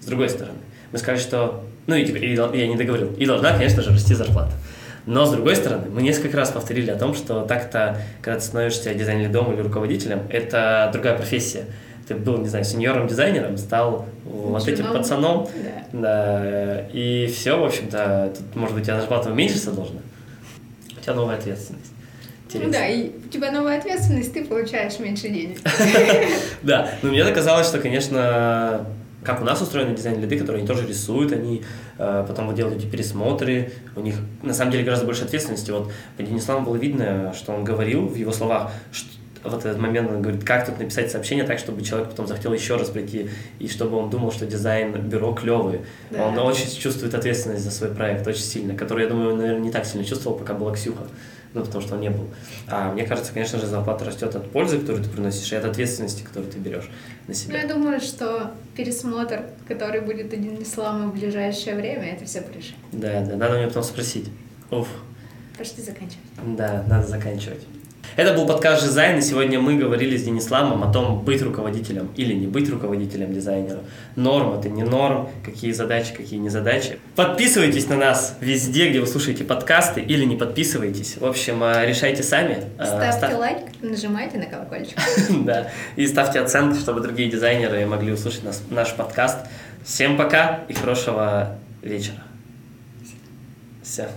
с другой стороны, мы сказали, что, ну и, и я не договорил, и должна, конечно же, расти зарплата. Но, с другой стороны, мы несколько раз повторили о том, что так-то, когда ты становишься дизайн-лидом или руководителем, это другая профессия ты был, не знаю, сеньором-дизайнером, стал вот этим пацаном, да. да, и все, в общем-то, тут, может быть, у тебя зарплата уменьшиться должна, у тебя новая ответственность. интересно. Да, и у тебя новая ответственность, ты получаешь меньше денег. [LAUGHS] Да, но мне казалось, что, конечно, как у нас устроены дизайн-лиды, которые они тоже рисуют, они э, потом вот делают эти пересмотры, у них на самом деле гораздо больше ответственности. Вот по Денисламу было видно, что он говорил в его словах, что вот этот момент он говорит, как тут написать сообщение так, чтобы человек потом захотел еще раз прийти, и чтобы он думал, что дизайн бюро клевый. Да. Он очень чувствует ответственность за свой проект, очень сильно, который, я думаю, он, наверное, не так сильно чувствовал, пока была Ксюха. Ну, потому что он не был. А мне кажется, конечно же, зарплата растет от пользы, которую ты приносишь, и от ответственности, которую ты берешь на Ну, себя. я думаю, что пересмотр, который будет один Ислама в ближайшее время, это все порешит. Да, да, надо мне потом спросить. Уф, Пошли заканчивать. да, надо заканчивать. Это был подкаст «Дизайн», и сегодня мы говорили с Денисламом о том, быть руководителем или не быть руководителем дизайнера. Норм это не норм, какие задачи, какие не задачи. Подписывайтесь на нас везде, где вы слушаете подкасты, или не подписывайтесь. В общем, э, решайте сами. Э, Ставьте став- лайк, нажимайте на колокольчик. [LAUGHS] Да, и ставьте оценки, чтобы другие дизайнеры могли услышать наш подкаст. Всем пока и хорошего вечера. Все.